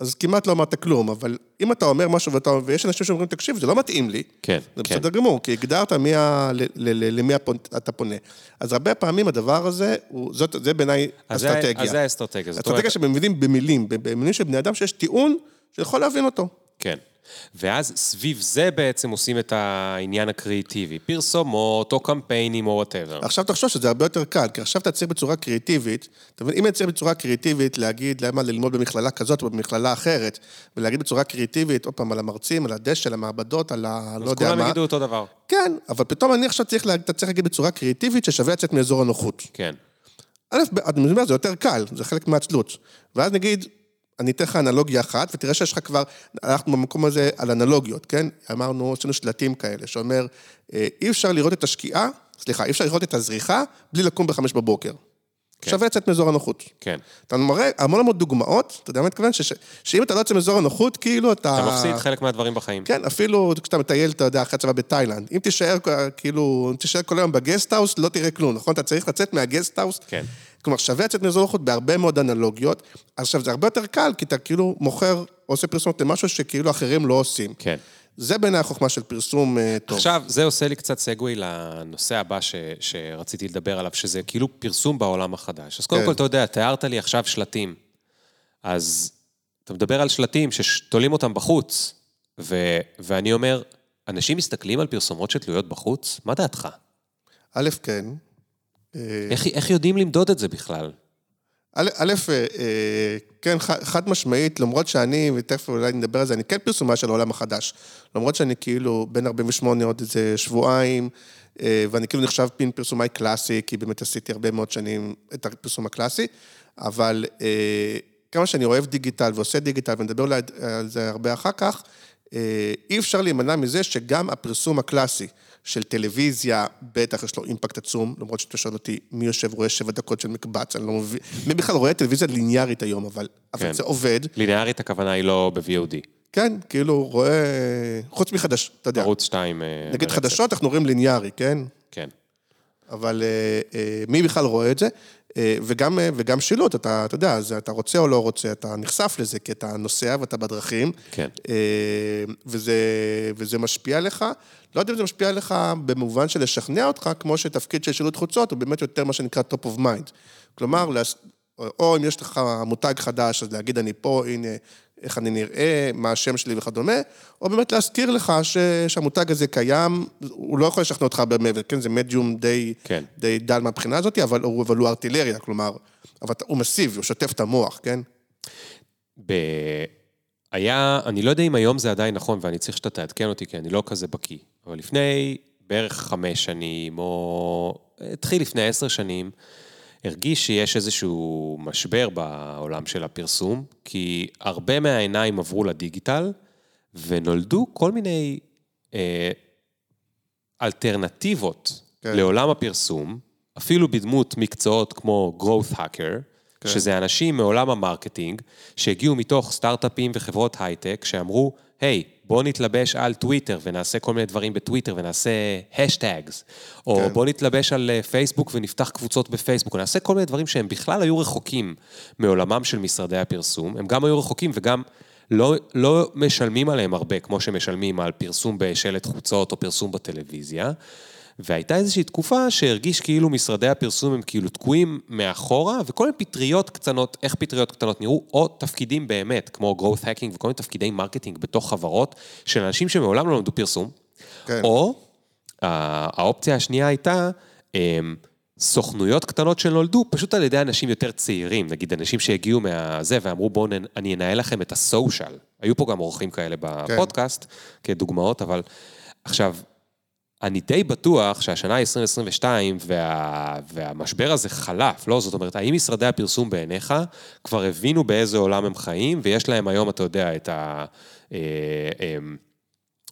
אז כמעט לא אמרת כלום, אבל אם אתה אומר משהו ואתה, ויש אנשים שאומרים, תקשיב, זה לא מתאים לי, כן, זה כן. בסדר גמור, כי הגדרת מי ה, ל, ל, ל, למי אתה פונה. אז הרבה פעמים הדבר הזה, הוא, זאת, זה בעיניי אסטרטגיה. אז זה האסטרטגיה. אסטרטגיה שבמילים, במילים, במילים של בני אדם, שיש טיעון שיכול להבין אותו. כן. ואז סביב זה בעצם עושים את העניין הקריאיטיבי, פרסומות או קמפיינים או whatever. עכשיו תחשוב שזה הרבה יותר קל, כי עכשיו אתה צריך בצורה קריאיטיבית, אתה מבין, אם אני צריך בצורה קריאיטיבית להגיד למה ללמוד במכללה כזאת או במכללה אחרת, ולהגיד בצורה קריאיטיבית, עוד פעם, על המרצים, על הדשא, על המעבדות, על ה... לא יודע מה. אז כולם יגידו אותו דבר. כן, אבל פתאום אני עכשיו צריך, אתה צריך להגיד בצורה קריאיטיבית ששווה לצאת מאזור הנוחות. כן. א', אתה מבין, זה יותר קל, זה חלק מהעצלות. ואז נגיד, אני אתן לך אנלוגיה אחת, ותראה שיש לך כבר, הלכנו במקום הזה על אנלוגיות, כן? אמרנו, עשינו שלטים כאלה, שאומר, אה, אי אפשר לראות את השקיעה, סליחה, אי אפשר לראות את הזריחה בלי לקום בחמש בבוקר. כן. שווה לצאת מאזור הנוחות. כן. אתה מראה המון המון דוגמאות, אתה יודע מה מתכוון? שאם אתה לא יוצא מאזור הנוחות, כאילו אתה... אתה מפסיד חלק מהדברים בחיים. כן, אפילו כשאתה מטייל, אתה יודע, אחרי הצבא בתאילנד. אם תישאר, כאילו, תישאר כל היום בגסטהאוס, לא תראה כלום, נכון? אתה צריך לצאת מהגסטהאוס. כן. כלומר, שווה לצאת מאזור הנוחות בהרבה מאוד אנלוגיות. עכשיו, זה הרבה יותר קל, כי אתה כאילו מוכר, עושה פרסומת למשהו שכאילו אחרים לא עושים. כן. זה בעיניי החוכמה של פרסום אה, טוב. עכשיו, זה עושה לי קצת segue לנושא הבא ש, שרציתי לדבר עליו, שזה כאילו פרסום בעולם החדש. אז קודם כן. כל, אתה יודע, תיארת לי עכשיו שלטים. אז אתה מדבר על שלטים שתולים אותם בחוץ, ו, ואני אומר, אנשים מסתכלים על פרסומות שתלויות בחוץ? מה דעתך? א', כן. איך, איך יודעים למדוד את זה בכלל? א', אה, אה, כן, חד משמעית, למרות שאני, ותכף אולי נדבר על זה, אני כן פרסומה של העולם החדש. למרות שאני כאילו בין 48 עוד איזה שבועיים, אה, ואני כאילו נחשב פין פרסומאי קלאסי, כי באמת עשיתי הרבה מאוד שנים את הפרסום הקלאסי, אבל כמה שאני אוהב דיגיטל ועושה דיגיטל, ונדבר על זה הרבה אחר כך, אה, אי אפשר להימנע מזה שגם הפרסום הקלאסי של טלוויזיה, בטח יש לו אימפקט עצום, למרות שאתה שואל אותי מי יושב רואה שבע דקות של מקבץ, אני לא מבין, מי בכלל רואה טלוויזיה ליניארית היום, אבל, אבל כן. זה עובד. ליניארית הכוונה היא לא ב-VOD. כן, כאילו רואה, חוץ מחדש, אתה יודע, ערוץ 2 אה, נגיד ברצף. חדשות אנחנו רואים ליניארי, כן? כן. אבל אה, אה, מי בכלל רואה את זה? אה, וגם, אה, וגם שילוט, אתה, אתה יודע, זה, אתה רוצה או לא רוצה, אתה נחשף לזה, כי אתה נוסע ואתה בדרכים. כן. אה, וזה, וזה משפיע עליך. לא יודע אם זה משפיע עליך במובן של לשכנע אותך, כמו שתפקיד של שילוט חוצות הוא באמת יותר מה שנקרא top of mind. כלומר, או אם יש לך מותג חדש, אז להגיד אני פה, הנה איך אני נראה, מה השם שלי וכדומה, או באמת להזכיר לך ש, שהמותג הזה קיים, הוא לא יכול לשכנע אותך במעבר, כן, זה מדיום די, כן. די דל מהבחינה הזאת, אבל אבל הוא ארטילריה, כלומר, אבל הוא מסיבי, הוא שוטף את המוח, כן? ב... היה, אני לא יודע אם היום זה עדיין נכון, ואני צריך שאתה תעדכן אותי, כי אני לא כזה בקיא, אבל לפני בערך חמש שנים, או התחיל לפני עשר שנים, הרגיש שיש איזשהו משבר בעולם של הפרסום, כי הרבה מהעיניים עברו לדיגיטל, ונולדו כל מיני אה, אלטרנטיבות כן. לעולם הפרסום, אפילו בדמות מקצועות כמו growth hacker. כן. שזה אנשים מעולם ה marketing, שהגיעו מתוך סטארט-אפים וחברות הייטק, שאמרו, היי, hey, בוא נתלבש על טוויטר ונעשה כל מיני דברים בטוויטר ונעשה hashtags, או כן. בוא נתלבש על אה, פייסבוק ונפתח קבוצות בפייסבוק, ונעשה כל מיני דברים שהם בכלל היו רחוקים מעולמם של משרדי הפרסום, הם גם היו רחוקים וגם לא, לא משלמים עליהם הרבה, כמו שמשלמים על פרסום בשלט חוצות או פרסום בטלוויזיה. והייתה איזושהי תקופה שהרגיש כאילו משרדי הפרסום הם כאילו תקועים מאחורה, וכל מיני פטריות קטנות, איך פטריות קטנות נראו, או תפקידים באמת, כמו growth hacking וכל מיני תפקידי marketing בתוך חברות, של אנשים שמעולם לא למדו פרסום. כן. או, האופציה השנייה הייתה, הם, סוכנויות קטנות שנולדו פשוט על ידי אנשים יותר צעירים, נגיד אנשים שהגיעו מהזה ואמרו בואו אני אנהל לכם את ה social. היו פה גם אורחים כאלה בפודקאסט כדוגמאות, אבל עכשיו, אני די בטוח שהשנה היא 2022 וה, והמשבר הזה חלף, לא? זאת אומרת, האם משרדי הפרסום בעיניך כבר הבינו באיזה עולם הם חיים, ויש להם היום, אתה יודע, את ה... אה, אה,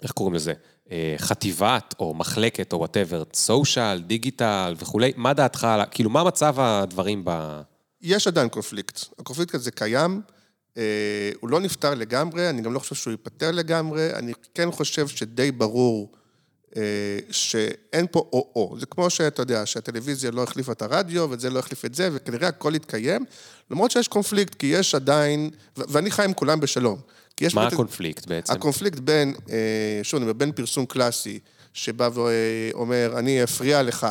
איך קוראים לזה? אה, חטיבת או מחלקת או whatever, social, דיגיטל וכולי, מה דעתך, על כאילו, מה מצב הדברים ב... יש עדיין קונפליקט. הקונפליקט הזה קיים, אה, הוא לא נפתר לגמרי, אני גם לא חושב שהוא ייפתר לגמרי, אני כן חושב שדי ברור שאין פה או-או. זה כמו שאתה יודע, שהטלוויזיה לא החליפה את הרדיו, וזה לא החליף את זה, וכנראה הכל יתקיים, למרות שיש קונפליקט, כי יש עדיין, ואני חי עם כולם בשלום. מה הקונפליקט בעצם? הקונפליקט בין, אה, שוב, אני אומר, בין פרסום קלאסי, שבא ואומר, אני אפריע לך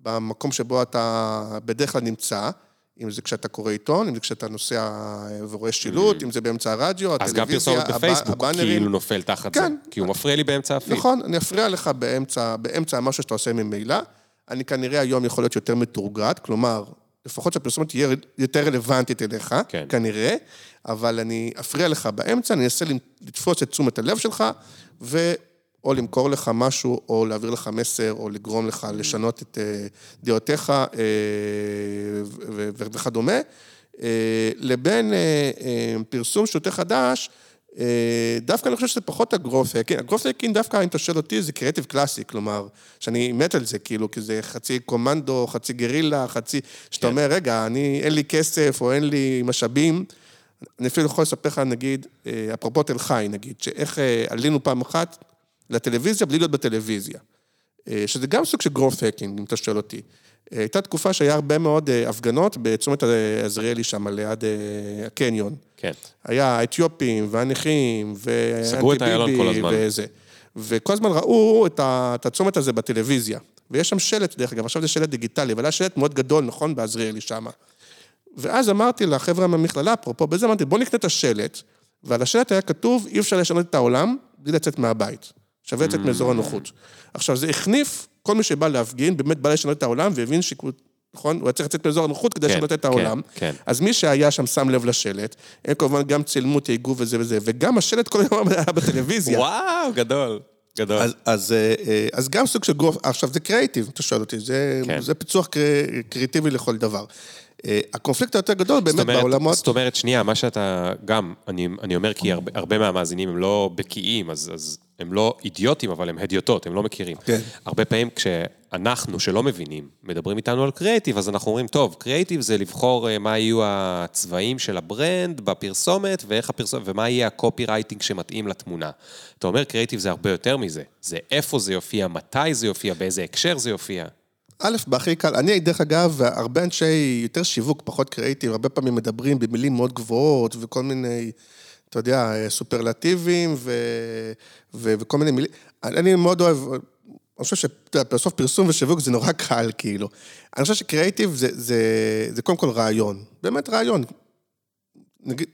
במקום שבו אתה בדרך כלל נמצא, אם זה כשאתה קורא עיתון, אם זה כשאתה נוסע אה, ורואה שילוט, אם זה באמצע הרדיו, אז גם פרסומת בפייסבוק. כאילו נופל תחת כן. זה, כי הוא מפריע לי באמצע הפיד. נכון, אני אפריע לך באמצע, באמצע משהו שאתה עושה ממילא. אני כנראה היום יכול להיות יותר מתורגת, כלומר, לפחות שהפרסומת תהיה יותר רלוונטית אליך, כן. כנראה, אבל אני אפריע לך באמצע, אני אנסה לתפוס את תשומת הלב שלך, ו... או למכור לך משהו, או להעביר לך מסר, או לגרום לך לשנות את אה, דעותיך אה, וכדומה, אה, לבין פרסום שהוא יותר חדש, דווקא אני חושב שזה פחות הגרופ-האקינג. הגרופ-האקינג דווקא, אם אתה שואל אותי, זה קריאטיב קלאסי, כלומר, שאני מת על זה, כאילו, כי זה חצי קומנדו, חצי גרילה, חצי... שאתה אומר, רגע, אני, אין לי כסף או אין לי משאבים. אני אפילו יכול לספר לך, נגיד, אפרופו תל חי, נגיד, שאיך עלינו פעם אחת לטלוויזיה בלי להיות בטלוויזיה. אה, שזה גם סוג של growth hacking, אם אתה שואל אותי. אה, הייתה תקופה שהיה הרבה מאוד אה, הפגנות בצומת עזריאלי שם, ליד הקניון. כן. היה האתיופים והנכים, סגרו את איילון כל הזמן. וזה. וכל הזמן ראו את, הצומת הזה בטלוויזיה. ויש שם שלט, דרך אגב, עכשיו זה שלט דיגיטלי, אבל היה שלט מאוד גדול, נכון, בעזריאלי שם. ואז אמרתי לחבר'ה מהמכללה, אפרופו בזה, אמרתי, בוא נקנה את השלט, ועל השלט היה כתוב, אי אפשר לשנות את העולם בלי לצאת מהבית. שווה לצאת מאזור הנוחות. עכשיו, זה החניף כל מי שבא להפגין, באמת בא לשנות את העולם, והבין ש... נכון? הוא היה צריך לצאת מאזור הנוחות כדי כן, לשנות את כן, העולם. כן. אז מי שהיה שם שם לב לשלט, הם כמובן גם צילמו, תהיגו וזה וזה, וגם השלט כל היום היה בטלוויזיה. וואו, גדול. גדול. אז, אז, אה, אה, אז גם סוג של גרוף, עכשיו זה קריאיטיב, אתה שואל אותי, זה, כן. זה פיצוח קרי- קריאיטיבי לכל דבר. אה, הקונפליקט היותר גדול באמת אומרת, בעולמות... זאת אומרת, שנייה, מה שאתה גם, אני, אני אומר כי הרבה, הרבה מהמאזינים הם לא בקיאים, אז, אז הם לא אידיוטים, אבל הם הדיוטות, הם לא מכירים. כן. הרבה פעמים כשאנחנו, שלא מבינים, מדברים איתנו על קריאיטיב, אז אנחנו אומרים, טוב, קריאיטיב זה לבחור אה, מה יהיו הצבעים של ה brand בפרסומת, ואיך הפרסומת, ומה יהיה ה copywriting שמתאים לתמונה. אתה אומר, קריאיטיב זה הרבה יותר מזה. זה איפה זה יופיע, מתי זה יופיע, באיזה הקשר זה יופיע. א', בהכי קל, אני דרך אגב, הרבה אנשי יותר שיווק, פחות קריאיטיב, הרבה פעמים מדברים במילים מאוד גבוהות וכל מיני, אתה יודע, סופרלטיבים ו, ו, וכל מיני מילים. אני מאוד אוהב, אני חושב שבסוף פרסום ושיווק זה נורא קל, כאילו. אני חושב שקריאיטיב זה, זה, זה קודם כל רעיון, באמת רעיון. נגיד,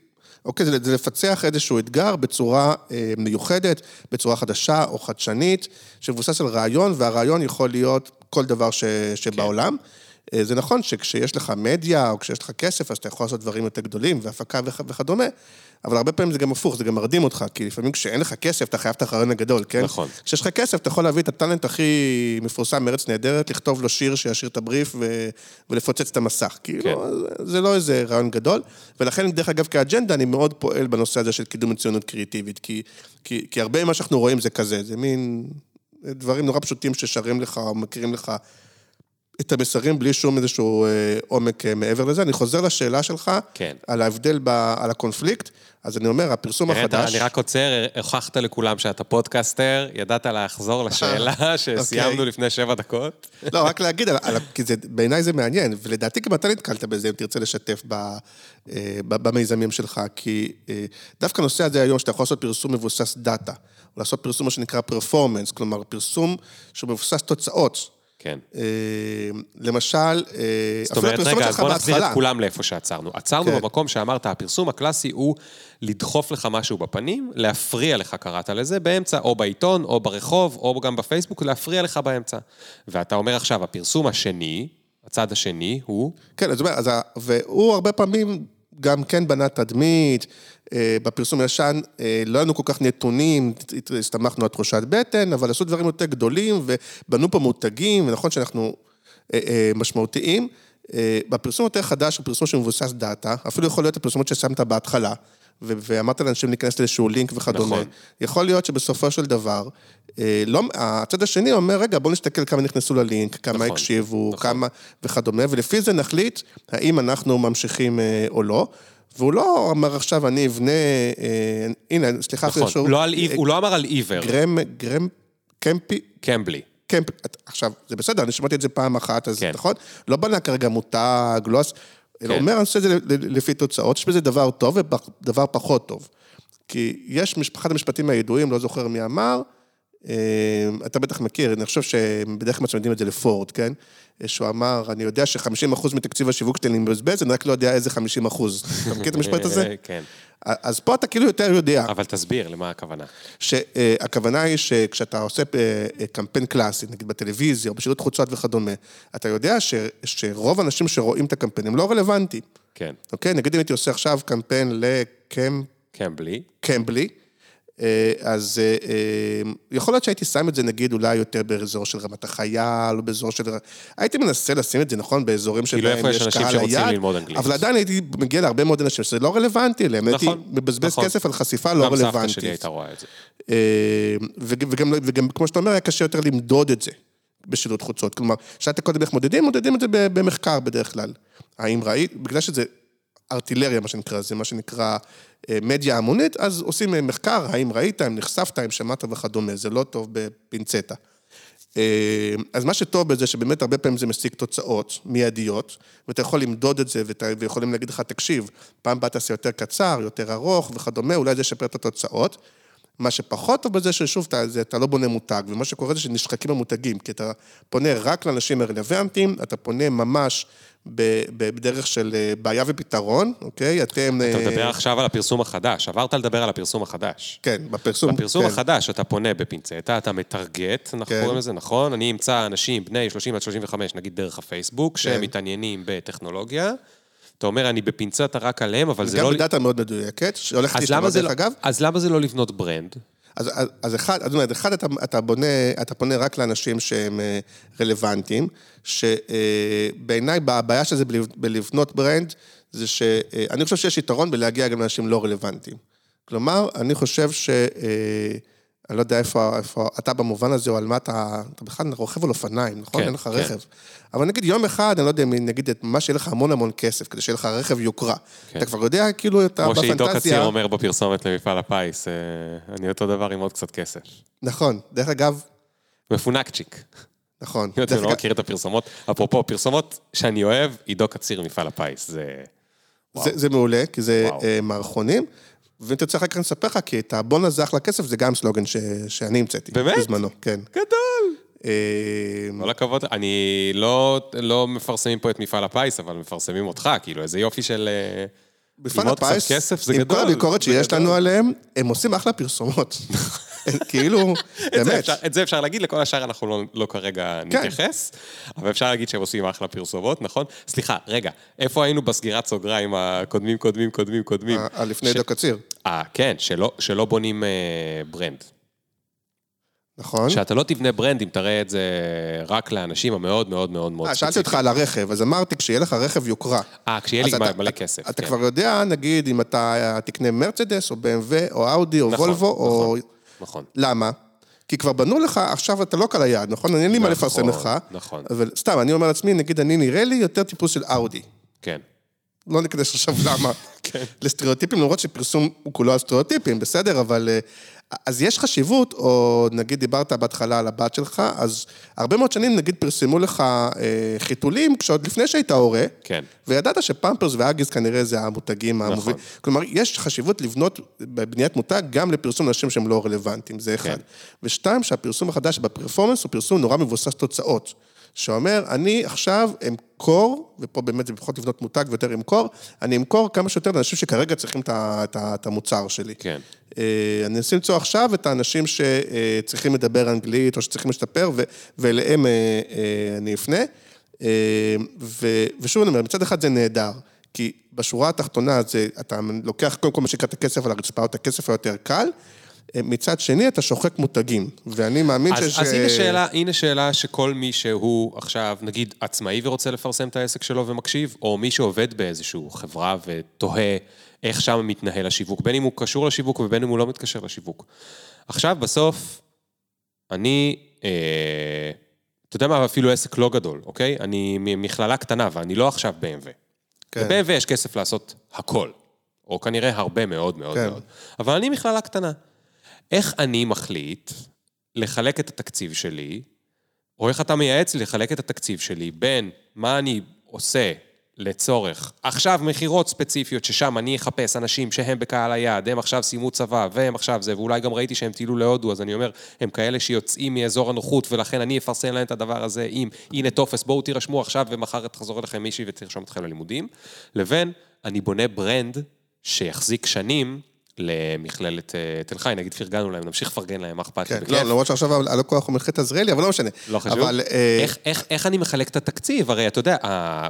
אוקיי, זה, זה לפצח איזשהו אתגר בצורה אה, מיוחדת, בצורה חדשה או חדשנית, שמבוסס על רעיון, והרעיון יכול להיות כל דבר ש, שבעולם. כן. זה נכון שכשיש לך מדיה, או כשיש לך כסף, אז אתה יכול לעשות דברים יותר גדולים, והפקה וכדומה, אבל הרבה פעמים זה גם הפוך, זה גם מרדים אותך, כי לפעמים כשאין לך כסף, אתה חייב את הרעיון הגדול, כן? נכון. כשיש לך כסף, אתה יכול להביא את הטאלנט הכי מפורסם מארץ נהדרת, לכתוב לו שיר שישיר את הבריף ו... ולפוצץ את המסך. כאילו, כן. זה לא איזה רעיון גדול, ולכן, דרך אגב, כאג'נדה, אני מאוד פועל בנושא הזה של קידום מצוינות קריאיטיבית, כי, כי, כי הרבה ממה שאנחנו רואים זה כזה, זה מין דברים נורא פשוטים ששרים לך או מכירים לך את המסרים בלי שום איזשהו אה, עומק אה, מעבר לזה. אני חוזר לשאלה שלך, כן. על ההבדל, ב, על הקונפליקט. אז אני אומר, הפרסום החדש... אני רק עוצר, הוכחת לכולם שאתה פודקאסטר, ידעת לחזור לשאלה שסיימנו אוקיי. לפני שבע דקות. לא, רק להגיד, על, על, כי זה, בעיניי זה מעניין, ולדעתי גם אתה נתקלת בזה, אם תרצה לשתף ב, אה, ב, במיזמים שלך, כי דווקא הנושא הזה היום, שאתה יכול לעשות פרסום מבוסס דאטה, או לעשות פרסום, מה שנקרא פרפורמנס, כלומר, פרסום שהוא מבוסס תוצאות. כן. אה, למשל, אה, זאת אומרת, רגע, אז בוא נחזיר את כולם לאיפה שעצרנו. עצרנו כן. במקום שאמרת, הפרסום הקלאסי הוא לדחוף לך משהו בפנים, להפריע לך, קראת לזה, באמצע, או בעיתון, או ברחוב, או גם בפייסבוק, להפריע לך באמצע. ואתה אומר עכשיו, הפרסום השני, הצד השני הוא... כן, זאת אומרת, והוא הרבה פעמים גם כן בנה תדמית, בפרסום הישן לא היו כל כך נתונים, הסתמכנו על תחושת בטן, אבל עשו דברים יותר גדולים ובנו פה מותגים, ונכון שאנחנו אה, אה, משמעותיים. בפרסום יותר חדש, הוא פרסום שמבוסס דאטה, אפילו יכול להיות הפרסומות ששמת בהתחלה, ואמרת לאנשים להיכנס לאיזשהו לינק וכדומה. נכון. יכול להיות שבסופו של דבר, לא, הצד השני אומר, רגע, בואו נסתכל כמה נכנסו ללינק, כמה נכון, הקשיבו, נכון. כמה וכדומה, ולפי זה נחליט האם אנחנו ממשיכים או לא. והוא לא אמר עכשיו, אני אבנה, אה, הנה, סליחה, נכון, שהוא... לא על, אה, הוא לא אמר על עיוור. גרם, גרם, קמפי... קמבלי. קמפ... עכשיו, זה בסדר, אני שמעתי את זה פעם אחת, אז כן. נכון? לא בנה כרגע מותג, לא... כן. אומר, אני עושה את זה לפי תוצאות, יש בזה דבר טוב ודבר פחות טוב. כי יש אחד המשפטים הידועים, לא זוכר מי אמר, אתה בטח מכיר, אני חושב שבדרך כלל מצמידים את זה לפורד, כן? שהוא אמר, אני יודע ש-50% מתקציב השיווק שלי אני מבזבז, אני רק לא יודע איזה 50%. אתה מכיר את המשפט הזה? כן. אז פה אתה כאילו יותר יודע. אבל תסביר, למה הכוונה? שהכוונה היא שכשאתה עושה אה, קמפיין קלאסי, נגיד בטלוויזיה או בשירות חוצות וכדומה, אתה יודע ש, שרוב האנשים שרואים את הקמפיין הם לא רלוונטיים. כן. אוקיי? נגיד אם הייתי עושה עכשיו קמפיין לקמפ... קמבלי. קמבלי. אה, אז אה, אה, יכול להיות שהייתי שם את זה נגיד אולי יותר באזור של רמת החייל, או באזור של... הייתי מנסה לשים את זה, נכון, באזורים שבהם יש קהל היד, אבל עדיין הייתי מגיע להרבה מאוד אנשים שזה לא רלוונטי אליהם, נכון, הייתי מבזבז נכון. כסף על חשיפה לא רלוונטית. גם סבתא שלי הייתה רואה את זה. וגם, וגם, כמו שאתה אומר, היה קשה יותר למדוד את זה בשילוט חוצות. כלומר, שאלת קודם איך מודדים, מודדים את זה במחקר בדרך כלל. האם ראית, בגלל שזה ארטילריה, מה שנקרא, זה מה שנקרא אה, מדיה המונית, אז עושים אה, מחקר, האם ראית, אם נחשפת, אם שמעת וכדומה, זה לא טוב בפינצטה. אה, אז מה שטוב בזה, שבאמת הרבה פעמים זה משיג תוצאות מיידיות, ואתה יכול למדוד את זה, ויכולים להגיד לך, תקשיב, פעם הבאה תעשה יותר קצר, יותר ארוך וכדומה, אולי זה ישפר את התוצאות. מה שפחות טוב בזה, ששוב, אתה, זה, אתה לא בונה מותג, ומה שקורה זה שנשחקים המותגים, כי אתה פונה רק לאנשים הרלוונטיים, אתה פונה ממש בדרך של אה, בעיה ופתרון, אוקיי? אתם... אתה מדבר אה, עכשיו על הפרסום החדש, עברת לדבר על הפרסום החדש. כן, בפרסום, בפרסום כן. החדש אתה פונה בפינצטה, אתה מטרגט, אנחנו כן. קוראים לזה, נכון? אני אמצא אנשים בני 30 עד 35, נגיד דרך הפייסבוק, כן. שהם מתעניינים בטכנולוגיה. אתה אומר, אני בפינצטה רק עליהם, אבל זה לא... גם בדאטה מאוד מדויקת, שהולכת להשתמש דרך לא- אגב. אז למה זה לא לבנות ברנד? אז, אז, אז אחד, זאת אומרת, אחד אתה, אתה, בונה, אתה פונה רק לאנשים שהם אה, רלוונטיים, שבעיניי הבעיה של זה בלבנות ברנד, זה שאני חושב שיש יתרון בלהגיע גם לאנשים לא רלוונטיים. כלומר, אני חושב ש... אני לא יודע איפה, איפה אתה במובן הזה, או על מה אתה, אתה בכלל רוכב על אופניים, נכון? כן, אין לך כן. רכב. אבל נגיד יום אחד, אני לא יודע, נגיד את מה שיהיה לך המון המון כסף, כדי שיהיה לך רכב יוקרה. כן. אתה כבר יודע, כאילו, אתה בפנטזיה... כמו שעידו קציר אומר בפרסומת למפעל הפיס, אה, אני אותו דבר עם עוד קצת כסף. נכון. דרך אגב... מפונקצ'יק. נכון. אם אתם לא מכיר את הפרסומות, אפרופו, פרסומות שאני אוהב, עידו קציר, מפעל הפיס, זה... זה, זה מעולה, כי זה וואו. אה, מערכונים. ואם תרצה אחר כך נספר לך, כי את הבון הזה אחלה כסף, זה גם סלוגן ש... שאני המצאתי. באמת? בזמנו, כן. גדול. אה, כל הכבוד, אני לא, לא מפרסמים פה את מפעל הפיס, אבל מפרסמים אותך, כאילו, איזה יופי של... אה, מפעל הפיס, כסף, זה עם גדול. כל הביקורת שיש גדול. לנו עליהם, הם עושים אחלה פרסומות. כאילו, באמת. את זה אפשר להגיד, לכל השאר אנחנו לא, לא כרגע כן. נתייחס, אבל אפשר להגיד שהם עושים אחלה פרסומות, נכון? סליחה, רגע, איפה היינו בסגירת סוגריים הקודמים, קודמים, קודמים, קודמים? לפני דו קציר. אה, כן, שלא, בונים אה, brand. נכון. שאתה לא תבנה brand אם תראה את זה רק לאנשים המאוד מאוד מאוד מאוד ספציפיים. שאלתי אותך על הרכב, אז אמרתי, כשיהיה לך רכב יוקרה. אה, כשיהיה לי מלא כסף. אתה כן. כבר יודע, נגיד, אם אתה תקנה מרצדס, או BMW, או אאודי, או נכון, וולבו, או... נכון. למה? כי כבר בנו לך, עכשיו אתה לא קל היעד, נכון? אין לי מה נכון, לפרסם לך. נכון. אבל סתם, אני אומר לעצמי, נגיד, אני נראה לי יותר טיפוס של אאודי. כן. לא ניכנס עכשיו למה. לסטריאוטיפים, למרות שפרסום הוא כולו על סטריאוטיפים, בסדר, אבל אה, אז יש חשיבות, או נגיד דיברת בהתחלה על הבת שלך, אז הרבה מאוד שנים נגיד פרסמו לך אה, חיתולים, כשעוד לפני שהיית הורה, כן. וידעת שפמפרס ואגיס כנראה זה המותגים נכון. המובילים. כלומר, יש חשיבות לבנות בבניית מותג גם לפרסום אנשים שהם לא רלוונטיים, זה אחד. כן. ושתיים, שהפרסום החדש בפרפורמנס הוא פרסום נורא מבוסס תוצאות. שאומר, אני עכשיו אמכור, ופה באמת זה פחות לבנות מותג ויותר אמכור, אני אמכור כמה שיותר לאנשים שכרגע צריכים את המוצר שלי. כן. אה, אני אנסה למצוא עכשיו את האנשים שצריכים לדבר אנגלית או שצריכים להשתפר, ואליהם אה, אה, אני אפנה. ושוב אני אומר, מצד אחד זה נהדר, כי בשורה התחתונה זה, אתה לוקח קודם כל מה שנקרא את הכסף על הרצפה, או את הכסף היותר קל, מצד שני, אתה שוחק מותגים, ואני מאמין אז, שיש... אז הנה שאלה, הנה שאלה שכל מי שהוא עכשיו, נגיד, עצמאי ורוצה לפרסם את העסק שלו ומקשיב, או מי שעובד באיזושהי חברה ותוהה איך שם מתנהל השיווק, בין אם הוא קשור לשיווק ובין אם הוא לא מתקשר לשיווק. עכשיו, בסוף, אני, אה, אתה יודע מה, אפילו עסק לא גדול, אוקיי? אני ממכללה קטנה, ואני לא עכשיו BMW. כן. ב-BMW יש כסף לעשות הכל, או כנראה הרבה מאוד מאוד כן. מאוד. אבל אני מכללה קטנה. איך אני מחליט לחלק את התקציב שלי, או איך אתה מייעץ לחלק את התקציב שלי בין מה אני עושה לצורך עכשיו מכירות ספציפיות, ששם אני אחפש אנשים שהם בקהל היעד, הם עכשיו סיימו צבא, והם עכשיו זה, ואולי גם ראיתי שהם טיילו להודו, אז אני אומר, הם כאלה שיוצאים מאזור הנוחות, ולכן אני אפרסם להם את הדבר הזה עם, הנה טופס, בואו תירשמו עכשיו, ומחר תחזור אליכם מישהי ותרשום אתכם ללימודים, לבין אני בונה brand שיחזיק שנים, למכללת אה, תל חי, נגיד פרגנו להם, נמשיך לפרגן להם, מה אכפת לי, בכיף. לא, למרות שעכשיו הלקוח הוא מכללת עזריאלי, אבל לא משנה. לא חשוב. אבל... אה, איך אני מחלק את התקציב? הרי אתה יודע,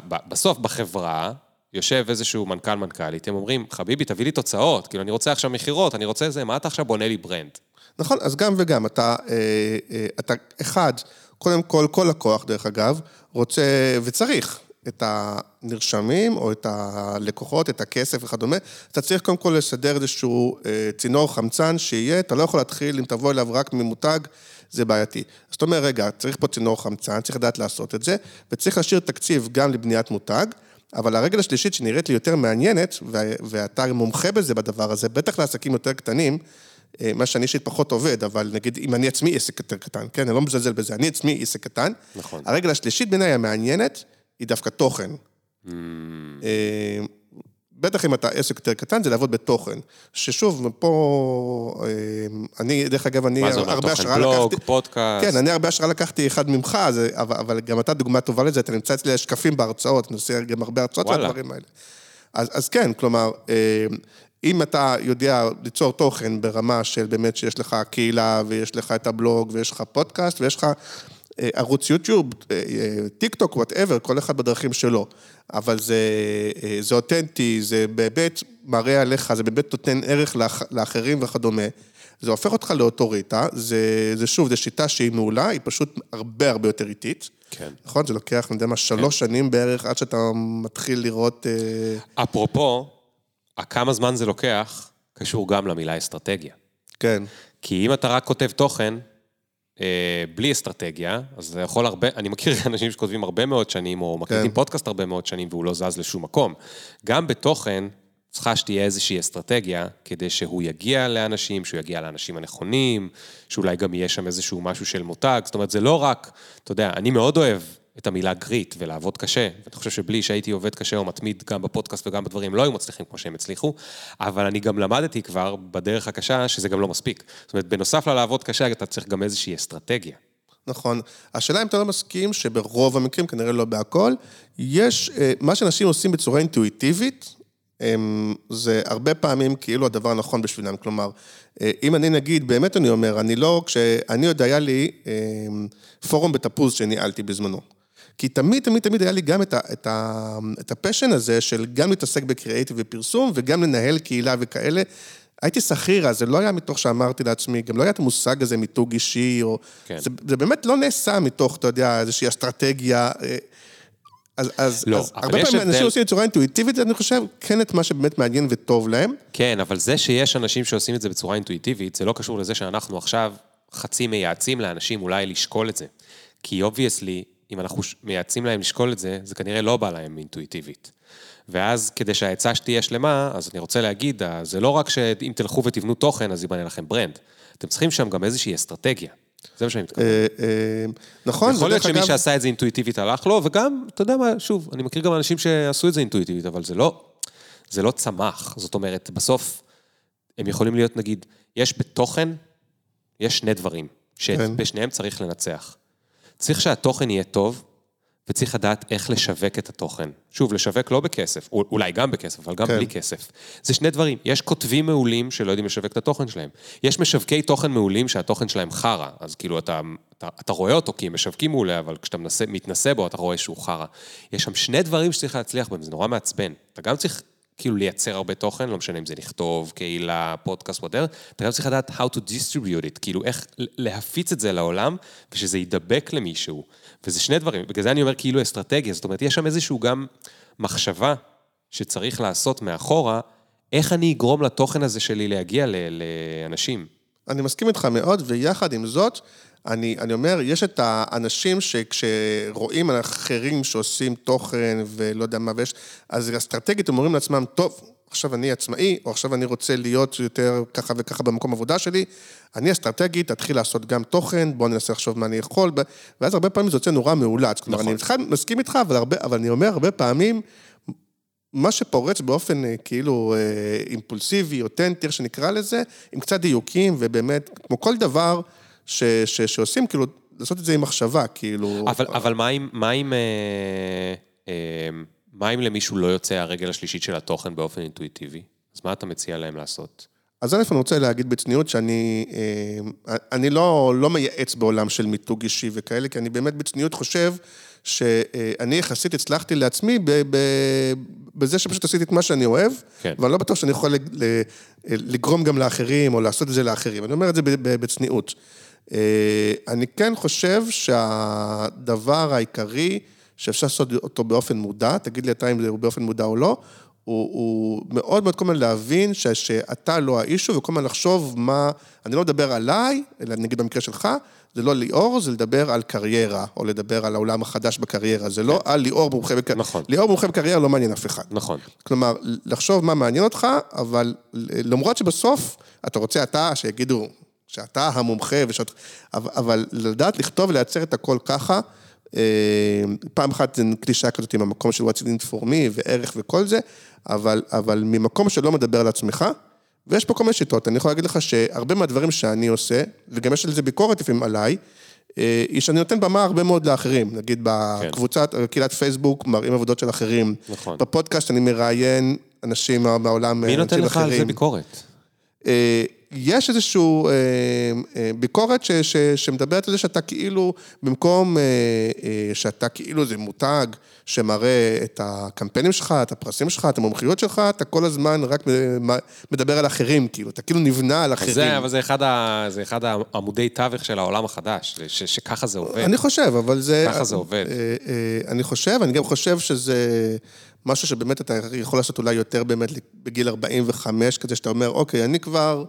בסוף בחברה... יושב איזשהו מנכ"ל מנכ"לית, הם אומרים, חביבי, תביא לי תוצאות, כאילו, אני רוצה עכשיו מכירות, אני רוצה זה, מה אתה עכשיו בונה לי ברנד? נכון, אז גם וגם, אתה, אה, אתה אחד, קודם כל, כל לקוח, דרך אגב, רוצה וצריך את הנרשמים או את הלקוחות, את הכסף וכדומה, אתה צריך קודם כל לסדר איזשהו אה, צינור חמצן שיהיה, אתה לא יכול להתחיל, אם תבוא אליו רק ממותג, זה בעייתי. אז אתה אומר, רגע, צריך פה צינור חמצן, צריך לדעת לעשות את זה, וצריך להשאיר תקציב גם לבניית מותג, אבל הרגל השלישית שנראית לי יותר מעניינת, ואתה מומחה בזה בדבר הזה, בטח לעסקים יותר קטנים, אה, מה שאני אישית פחות עובד, אבל נגיד, אם אני עצמי עסק יותר קטן, כן, אני לא מזלזל בזה, אני עצמי עסק קטן. נכון. הרגל השלישית בעיניי המעניינת, היא דווקא תוכן. Mm. בטח אם אתה עסק יותר קטן, זה לעבוד בתוכן. ששוב, פה, אה, אני, דרך אגב, אני הרבה השראה לקחתי... מה זה אומר, תוכן בלוג, פודקאסט? כן, אני הרבה השראה לקחתי אחד ממך, זה, אבל, אבל גם אתה דוגמה טובה לזה, אתה נמצא אצלי שקפים בהרצאות, אני עושה גם הרבה הרצאות על הדברים האלה. אז, אז כן, כלומר, אה, אם אתה יודע ליצור תוכן ברמה של באמת שיש לך קהילה, ויש לך את הבלוג, ויש לך פודקאסט, ויש לך... אה, ערוץ יוטיוב, אה, אה, טיק טוק, ו whatever, כל אחד בדרכים שלו. אבל זה, זה אותנטי, זה באמת מראה עליך, זה באמת נותן ערך לאח, לאחרים וכדומה. זה הופך אותך לאוטוריטה, זה, זה שוב, זו שיטה שהיא מעולה, היא פשוט הרבה הרבה יותר איטית. כן. נכון? זה לוקח, אני יודע מה, שלוש שנים בערך עד שאתה מתחיל לראות... אפרופו, כמה זמן זה לוקח, קשור גם למילה אסטרטגיה. כן. כי אם אתה רק כותב תוכן, בלי אסטרטגיה, אז זה יכול הרבה, אני מכיר אנשים שכותבים הרבה מאוד שנים, או מקליטים כן. פודקאסט הרבה מאוד שנים, והוא לא זז לשום מקום. גם בתוכן, צריכה שתהיה איזושהי אסטרטגיה, כדי שהוא יגיע לאנשים, שהוא יגיע לאנשים הנכונים, שאולי גם יהיה שם איזשהו משהו של מותג. זאת אומרת, זה לא רק, אתה יודע, אני מאוד אוהב את המילה גריט ולעבוד קשה. ואני חושב שבלי שהייתי עובד קשה או מתמיד גם בפודקאסט וגם בדברים, לא היו מצליחים כמו שהם הצליחו, אבל אני גם למדתי כבר בדרך הקשה שזה גם לא מספיק. זאת אומרת, בנוסף ללעבוד קשה, אתה צריך גם איזושהי אסטרטגיה. נכון. השאלה אם אתה לא מסכים שברוב המקרים, כנראה לא בהכל, יש, אה, מה שאנשים עושים בצורה אינטואיטיבית, זה הרבה פעמים כאילו הדבר הנכון בשבילם. כלומר, אה, אם אני נגיד, באמת אני אומר, אני לא, כשאני עוד היה לי אה, פורום בתפוז שניהלתי בזמנו. כי תמיד, תמיד, תמיד היה לי גם את, ה, את, ה, את הפשן הזה של גם להתעסק בקריאייטיב ופרסום וגם לנהל קהילה וכאלה. הייתי שכיר, אז זה לא היה מתוך שאמרתי לעצמי, גם לא היה את המושג הזה מיתוג אישי, או... כן. זה, זה באמת לא נעשה מתוך, אתה יודע, איזושהי אסטרטגיה. אה, אז, אז, לא, אז הרבה פעמים אנשים עושים בצורה אינטואיטיבית, אני חושב, כן את מה שבאמת מעניין וטוב להם. כן, אבל זה שיש אנשים שעושים את זה בצורה אינטואיטיבית, זה לא קשור לזה שאנחנו עכשיו חצי מייעצים לאנשים אולי לשקול את זה. כי obviously, אם אנחנו מייעצים להם לשקול את זה, זה כנראה לא בא להם אינטואיטיבית. ואז כדי שהעצה שתהיה שלמה, אז אני רוצה להגיד, זה לא רק שאם תלכו ותבנו תוכן, אז ייבנה לכם brand. אתם צריכים שם גם איזושהי אסטרטגיה. זה מה שאני מתכוון. אה, אה, נכון, זה יכול להיות דרך שמי אגב- שעשה את זה אינטואיטיבית הלך לו, וגם, אתה יודע מה, שוב, אני מכיר גם אנשים שעשו את זה אינטואיטיבית, אבל זה לא, זה לא צמח. זאת אומרת, בסוף, הם יכולים להיות, נגיד, יש בתוכן, יש שני דברים, כן. שבשניהם צריך לנצח. צריך שהתוכן יהיה טוב, וצריך לדעת איך לשווק את התוכן. שוב, לשווק לא בכסף, או- אולי גם בכסף, אבל גם כן. בלי כסף. זה שני דברים. יש כותבים מעולים שלא יודעים לשווק את התוכן שלהם. יש משווקי תוכן מעולים שהתוכן שלהם חרא. אז כאילו, אתה, אתה, אתה רואה אותו כי הם משווקים מעולה, אבל כשאתה מנסה, מתנסה בו, אתה רואה שהוא חרא. יש שם שני דברים שצריך להצליח בהם, זה נורא מעצבן. אתה גם צריך כאילו לייצר הרבה תוכן, לא משנה אם זה לכתוב, קהילה, פודקאסט, וואטר, אתה גם צריך לדעת how to distribute it, כאילו איך להפיץ את זה לעולם, ושזה יידבק למישהו. וזה שני דברים, בגלל זה אני אומר כאילו אסטרטגיה, זאת אומרת, יש שם איזשהו גם מחשבה שצריך לעשות מאחורה, איך אני אגרום לתוכן הזה שלי להגיע לאנשים. אני מסכים איתך מאוד, ויחד עם זאת, אני, אני אומר, יש את האנשים שכשרואים אחרים שעושים תוכן ולא יודע מה, ויש, אז אסטרטגית הם אומרים לעצמם, טוב, עכשיו אני עצמאי, או עכשיו אני רוצה להיות יותר ככה וככה במקום עבודה שלי, אני אסטרטגית, אתחיל לעשות גם תוכן, בוא ננסה לחשוב מה אני יכול, ואז הרבה פעמים זה יוצא נורא מאולץ. כלומר, נכון. אני מסכים איתך, אבל, הרבה, אבל אני אומר, הרבה פעמים, מה שפורץ באופן אה, כאילו אה, אימפולסיבי, אותנטי, איך שנקרא לזה, עם קצת דיוקים, ובאמת, כמו כל דבר ש, ש, שעושים, כאילו, לעשות את זה עם מחשבה, כאילו... אבל, אבל מה אם, מה אם, אה, אה, מה אם למישהו לא יוצא הרגל השלישית של התוכן באופן אינטואיטיבי? אז מה אתה מציע להם לעשות? אז א', אני רוצה להגיד בצניעות שאני אה, אני לא, לא מייעץ בעולם של מיתוג אישי וכאלה, כי אני באמת בצניעות חושב שאני יחסית הצלחתי לעצמי ב, ב, בזה שפשוט עשיתי את מה שאני אוהב, כן. ואני לא בטוח שאני יכול לג- לגרום גם לאחרים או לעשות את זה לאחרים. אני אומר את זה בצניעות. אה, אני כן חושב שהדבר העיקרי שאפשר לעשות אותו באופן מודע, תגיד לי אתה אם זה באופן מודע או לא, הוא, הוא מאוד מאוד כל הזמן להבין ש, שאתה לא האישו, וכל הזמן לחשוב מה, אני לא מדבר עליי, אלא נגיד במקרה שלך, זה לא ליאור, זה לדבר על קריירה, או לדבר על העולם החדש בקריירה, זה לא על ליאור מומחה בקריירה. נכון. ליאור מומחה בקריירה לא מעניין אף אחד. נכון. כלומר, לחשוב מה מעניין אותך, אבל למרות שבסוף אתה רוצה אתה, שיגידו שאתה המומחה, ושאת... אבל, אבל לדעת לכתוב ולייצר את הכל ככה, אה, פעם אחת זה קלישה כזאת עם המקום של what's in for me וערך וכל זה, אבל, אבל ממקום שלא מדבר על עצמך, ויש פה כל מיני שיטות, אני יכול להגיד לך שהרבה מהדברים שאני עושה, וגם יש על זה ביקורת לפעמים עליי, אה, היא שאני נותן במה הרבה מאוד לאחרים, נגיד בקבוצת, קהילת פייסבוק, מראים עבודות של אחרים. נכון. בפודקאסט אני מראיין אנשים מה- מהעולם, מי נותן אנשים לך על זה אחרים. ביקורת? אה, יש איזושהי ביקורת ש, ש, שמדברת על זה שאתה כאילו, במקום שאתה כאילו זה מותג שמראה את הקמפיינים שלך, את הפרסים שלך, את המומחיות שלך, אתה כל הזמן רק מדבר על אחרים, כאילו, אתה כאילו נבנה על אחרים. זה, אבל זה אחד, ה, זה אחד העמודי תווך של העולם החדש, ש, שככה זה עובד. אני חושב, אבל זה... ככה זה עובד. אני חושב, אני גם חושב שזה... משהו שבאמת אתה יכול לעשות אולי יותר באמת בגיל 45, כזה שאתה אומר, אוקיי, אני כבר,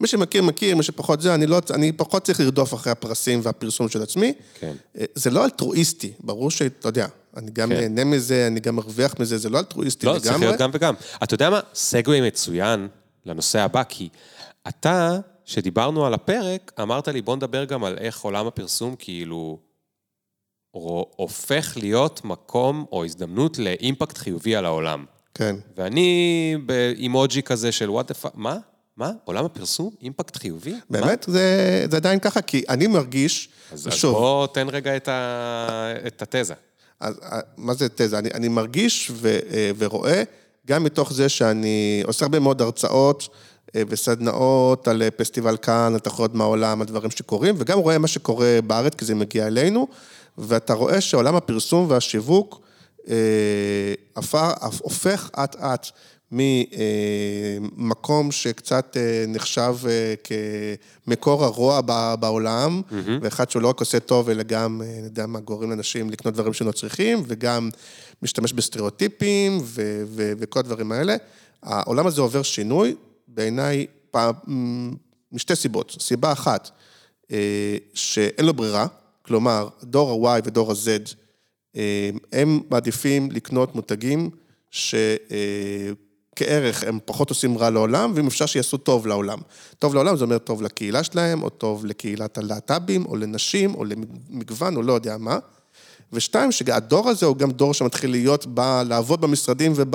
מי שמכיר, מכיר, מי שפחות זה, אני, לא, אני פחות צריך לרדוף אחרי הפרסים והפרסום של עצמי. כן. זה לא אלטרואיסטי, ברור שאתה יודע, אני גם כן. נהנה מזה, אני גם מרוויח מזה, זה לא אלטרואיסטי לא, לגמרי. לא, צריך להיות גם וגם. אתה יודע מה? segue מצוין לנושא הבא, כי אתה, שדיברנו על הפרק, אמרת לי, בוא נדבר גם על איך עולם הפרסום, כאילו... הופך להיות מקום או הזדמנות ל impact חיובי על העולם. כן. ואני באימוג'י כזה של what the fuck, מה? מה? עולם הפרסום? impact חיובי? באמת? זה, זה עדיין ככה, כי אני מרגיש, אז, ושוב... אז בוא תן רגע את, ה, את התזה. אז מה זה תזה? אני, אני מרגיש ו, ורואה, גם מתוך זה שאני עושה הרבה מאוד הרצאות וסדנאות על פסטיבל כאן, על תחרויות מהעולם, על דברים שקורים, וגם רואה מה שקורה בארץ, כי זה מגיע אלינו. ואתה רואה שעולם הפרסום והשיווק אה, הופך אט-אט ממקום שקצת אה, נחשב אה, כמקור הרוע בעולם, mm-hmm. ואחד שהוא לא רק עושה טוב, אלא גם, אני יודע מה, גורם לאנשים לקנות דברים שלא צריכים, וגם משתמש בסטריאוטיפים ו- ו- וכל הדברים האלה. העולם הזה עובר שינוי, בעיניי, משתי סיבות. סיבה אחת, שאין לו ברירה, כלומר, דור ה-Y ודור ה-Z, אה, הם מעדיפים לקנות מותגים שכערך הם פחות עושים רע לעולם, ואם אפשר שיעשו טוב לעולם. טוב לעולם זה אומר טוב לקהילה שלהם, או טוב לקהילת הלהט"בים, או לנשים, או למגוון, או לא יודע מה. ושתיים, שהדור הזה הוא גם דור שמתחיל להיות, בא לעבוד במשרדים וב...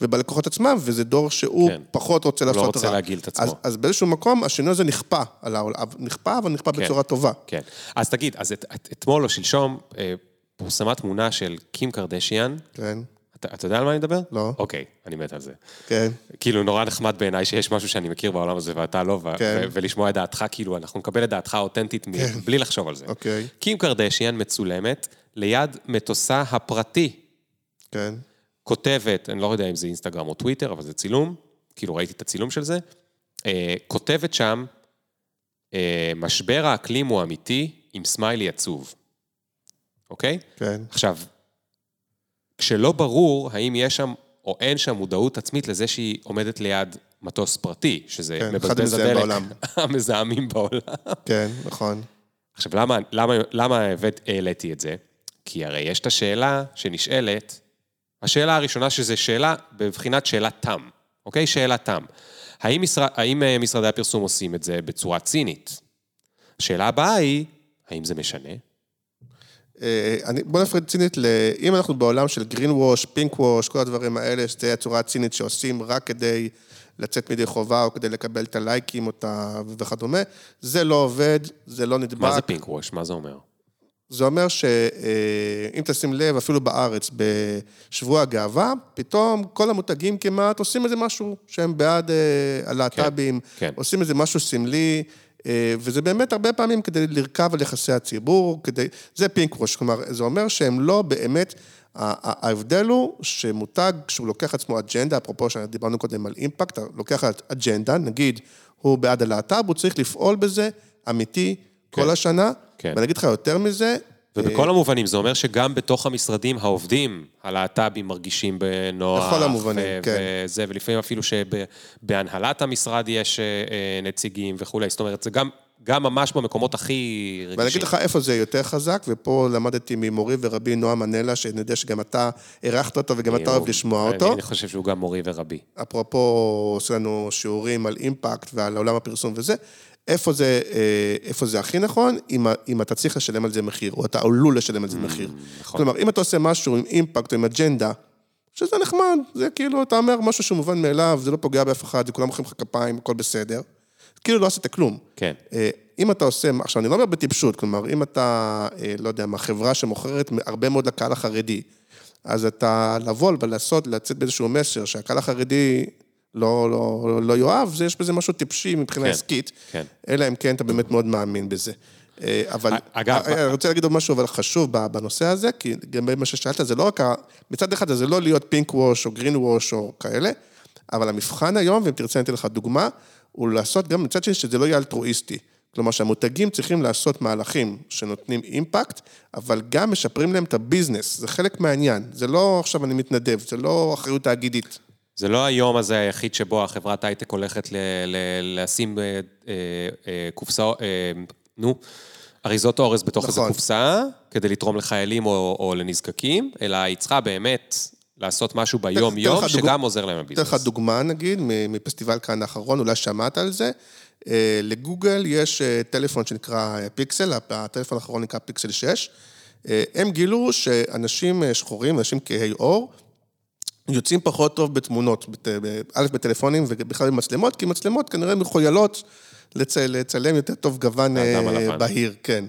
ובלקוחות עצמם, וזה דור שהוא כן. פחות רוצה לעשות רע. לא רוצה רע. להגעיל את עצמו. אז, אז באיזשהו מקום, השינוי הזה נכפה על העולם, נכפה, אבל נכפה כן. בצורה טובה. כן. אז תגיד, אז את, את, אתמול או שלשום אה, פורסמה תמונה של קים קרדשיאן. כן. אתה, יודע על מה אני מדבר? לא. אוקיי, אני מת על זה. כן. כאילו, נורא נחמד בעיניי שיש משהו שאני מכיר בעולם הזה ואתה לא, כן. ולשמוע את דעתך, כאילו, אנחנו נקבל את דעתך האותנטית כן. בלי לחשוב על זה. אוקיי. קים קרדשיאן מצולמת ליד מטוסה הפרטי. כן. כותבת, אני לא יודע אם זה אינסטגרם או טוויטר, אבל זה צילום, כאילו ראיתי את הצילום של זה, אה, כותבת שם, אה, משבר האקלים הוא אמיתי עם סמיילי עצוב, אוקיי? כן. עכשיו, כשלא ברור האם יש שם או אין שם מודעות עצמית לזה שהיא עומדת ליד מטוס פרטי, שזה כן, מבזבז הדלק בעולם. המזהמים בעולם. כן, נכון. עכשיו, למה, למה, למה העליתי את זה? כי הרי יש את השאלה שנשאלת, השאלה הראשונה שזו שאלה בבחינת שאלת תם, אוקיי? שאלת תם. האם, משרד, האם אה, משרדי הפרסום עושים את זה בצורה צינית? השאלה הבאה היא, האם זה משנה? אה, אני, בוא נפרד צינית ל... אם אנחנו בעולם של גרין ווש, פינק ווש, כל הדברים האלה, שזו הצורה הצינית שעושים רק כדי לצאת מידי חובה או כדי לקבל את הלייקים אותה וכדומה, זה לא עובד, זה לא נדבק. מה זה פינק ווש? מה זה אומר? זה אומר שאם אה, תשים לב, אפילו בארץ, בשבוע הגאווה, פתאום כל המותגים כמעט עושים איזה משהו שהם בעד אה, הלהט"בים, כן, כן. עושים איזה משהו סמלי, וזה באמת הרבה פעמים כדי לרכב על יחסי הציבור, כדי... זה פינק ווש, כלומר, זה אומר שהם לא באמת... ההבדל הוא שמותג, כשהוא לוקח עצמו אג'נדה, אפרופו שדיברנו קודם על אימפקט, לוקח אג'נדה, נגיד, הוא בעד הלהט"ב, הוא צריך לפעול בזה אמיתי כן. כל השנה, כן. ואני אגיד לך יותר מזה... ובכל המובנים, זה אומר שגם בתוך המשרדים העובדים, הלהט"בים מרגישים בנוח. בכל המובנים, ו- כן. וזה, ולפעמים אפילו שבהנהלת המשרד יש אה, נציגים וכולי, זאת אומרת, זה גם גם ממש במקומות הכי רגישים. ואני אגיד לך איפה זה יותר חזק, ופה למדתי ממורי ורבי נועם מנלה, שאני יודע שגם אתה אירחת אותו וגם אתה אוהב לשמוע אותו. אני חושב שהוא גם מורי ורבי. אפרופו, עושה לנו שיעורים על אימפקט ועל עולם הפרסום וזה. איפה זה, אה, איפה זה הכי נכון? אם, אם אתה צריך לשלם על זה מחיר, או אתה עלול לשלם על זה mm, מחיר. נכון. כלומר, אם אתה עושה משהו עם אימפקט או עם אג'נדה, שזה נחמד, זה כאילו, אתה אומר משהו שהוא מובן מאליו, זה לא פוגע באף אחד, זה כולם מוחאים לך כפיים, הכל בסדר. כאילו לא עשית כלום. כן. אה, אם אתה עושה, עכשיו אני לא אומר בטיפשות, כלומר, אם אתה, אה, לא יודע מה, חברה שמוכרת הרבה מאוד לקהל החרדי, אז אתה לבוא ולעשות, לצאת באיזשהו מסר שהקהל החרדי לא, לא, לא יואב, זה יש בזה משהו טיפשי מבחינה כן, עסקית. כן. אלא אם כן אתה באמת מאוד מאמין בזה. אה, אבל, אגב- אה, אני רוצה להגיד עוד משהו אבל חשוב בנושא הזה, כי גם במה ששאלת, זה לא רק, ה- מצד אחד זה לא להיות פינק ווש או גרין ווש או כאלה, אבל המבחן היום, ואם תרצה אני אתן לך דוגמה, הוא לעשות גם מצד שני שזה לא יהיה אלטרואיסטי. כלומר שהמותגים צריכים לעשות מהלכים שנותנים אימפקט, אבל גם משפרים להם את הביזנס, זה חלק מהעניין. זה לא עכשיו אני מתנדב, זה לא אחריות תאגידית. זה לא היום הזה היחיד שבו החברת הייטק הולכת ל- ל- לשים אה, אה, אה, קופסה, אה, נו, אריזות אורז בתוך איזו נכון. קופסה, כדי לתרום לחיילים או, או לנזקקים, אלא היא צריכה באמת לעשות משהו ביום-יום, לך דוג- שגם עוזר להם אתן לך. דוגמה, נגיד, מפסטיבל כאן האחרון, אולי שמעת על זה. אה, לגוגל יש אה, טלפון שנקרא פיקסל, הטלפון האחרון נקרא פיקסל 6. אה, הם גילו שאנשים שחורים, אנשים כהי עור, יוצאים פחות טוב בתמונות, בת- ב- א', בטלפונים ובכלל במצלמות, כי מצלמות כנראה מחוילות לצ- לצלם יותר טוב גוון אה. בהיר, כן.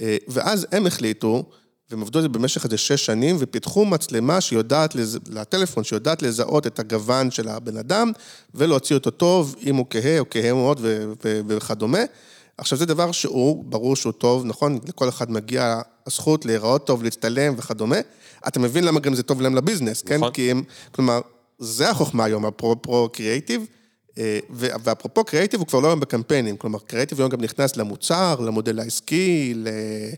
אה, ואז הם החליטו, והם עבדו על זה במשך איזה שש שנים, ופיתחו מצלמה שיודעת, לז... לטלפון, שיודעת לזהות את הגוון של הבן אדם, ולהוציא אותו טוב, אם הוא כהה או כהה מאוד ו... ו... וכדומה. עכשיו, זה דבר שהוא, ברור שהוא טוב, נכון? לכל אחד מגיע הזכות להיראות טוב, להצטלם וכדומה. אתה מבין למה גם זה טוב להם לביזנס, כן? נכון. כי הם, כלומר, זה החוכמה היום, הפרו קריאייטיב. אה, ואפרופו קריאייטיב, הוא כבר לא היום בקמפיינים, כלומר, קריאייטיב היום גם נכנס למוצר, למודל העסקי, ל...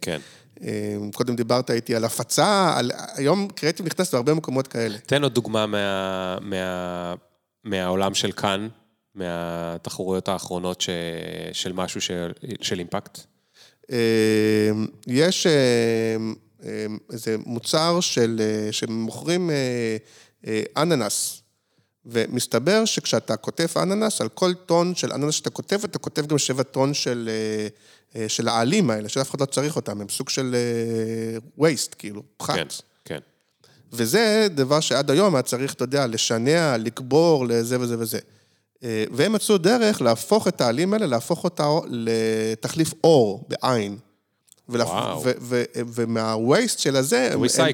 כן. אה, קודם דיברת איתי על הפצה, על... היום קריאייטיב נכנס להרבה מקומות כאלה. תן עוד דוגמה מה, מה, מהעולם של כאן, מהתחרויות האחרונות ש, של משהו של, של אימפקט. אה, יש אה, אה, איזה מוצר של, אה, שמוכרים אה, אה, אננס, ומסתבר שכשאתה כותב אננס, על כל טון של אננס שאתה כותב, אתה כותב גם שבע טון של, של העלים האלה, שאף אחד לא צריך אותם, הם סוג של waste, כאילו, פחת. כן, כן. וזה דבר שעד היום היה צריך, אתה יודע, לשנע, לקבור, לזה וזה וזה. אה, והם מצאו דרך להפוך את העלים האלה, להפוך אותה לתחליף אור, בעין. ו- ומהווייסט של הזה, הם, הם.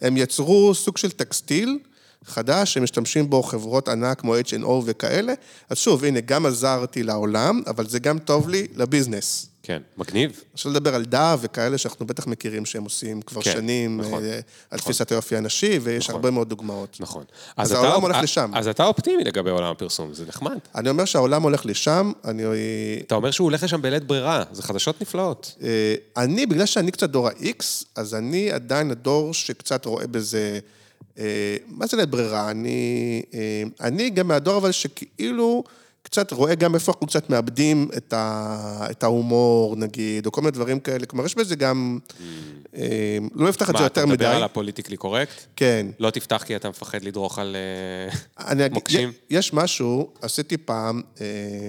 הם יצרו סוג של טקסטיל חדש, שמשתמשים בו חברות ענק כמו H&O וכאלה. אז שוב, הנה, גם עזרתי לעולם, אבל זה גם טוב לי לביזנס. כן, מגניב. אפשר לדבר על דא וכאלה שאנחנו בטח מכירים שהם עושים כבר כן, שנים, נכון, אה, על תפיסת היופי הנשי, ויש הרבה מאוד דוגמאות. נכון. אז אתה- העולם הולך לשם. אז אתה אופטימי לגבי עולם הפרסום, זה נחמד. אני אומר שהעולם הולך לשם, אני... אתה אומר שהוא הולך לשם בלית ברירה, זה חדשות נפלאות. אה, אני, בגלל שאני קצת דור ה-X, אז אני עדיין הדור שקצת רואה בזה... אה, מה זה לית ברירה? אני, אני גם מהדור אבל שכאילו קצת רואה גם איפה אנחנו קצת מאבדים את, ה, את ההומור, נגיד, או כל מיני דברים כאלה. כלומר, יש בזה גם... אה, לא אפתח את זה מה, אתה יותר מדי. מדבר על הפוליטיקלי קורקט? כן. לא תפתח כי אתה מפחד לדרוך על אה, אני, מוקשים? יש משהו, עשיתי פעם... אה,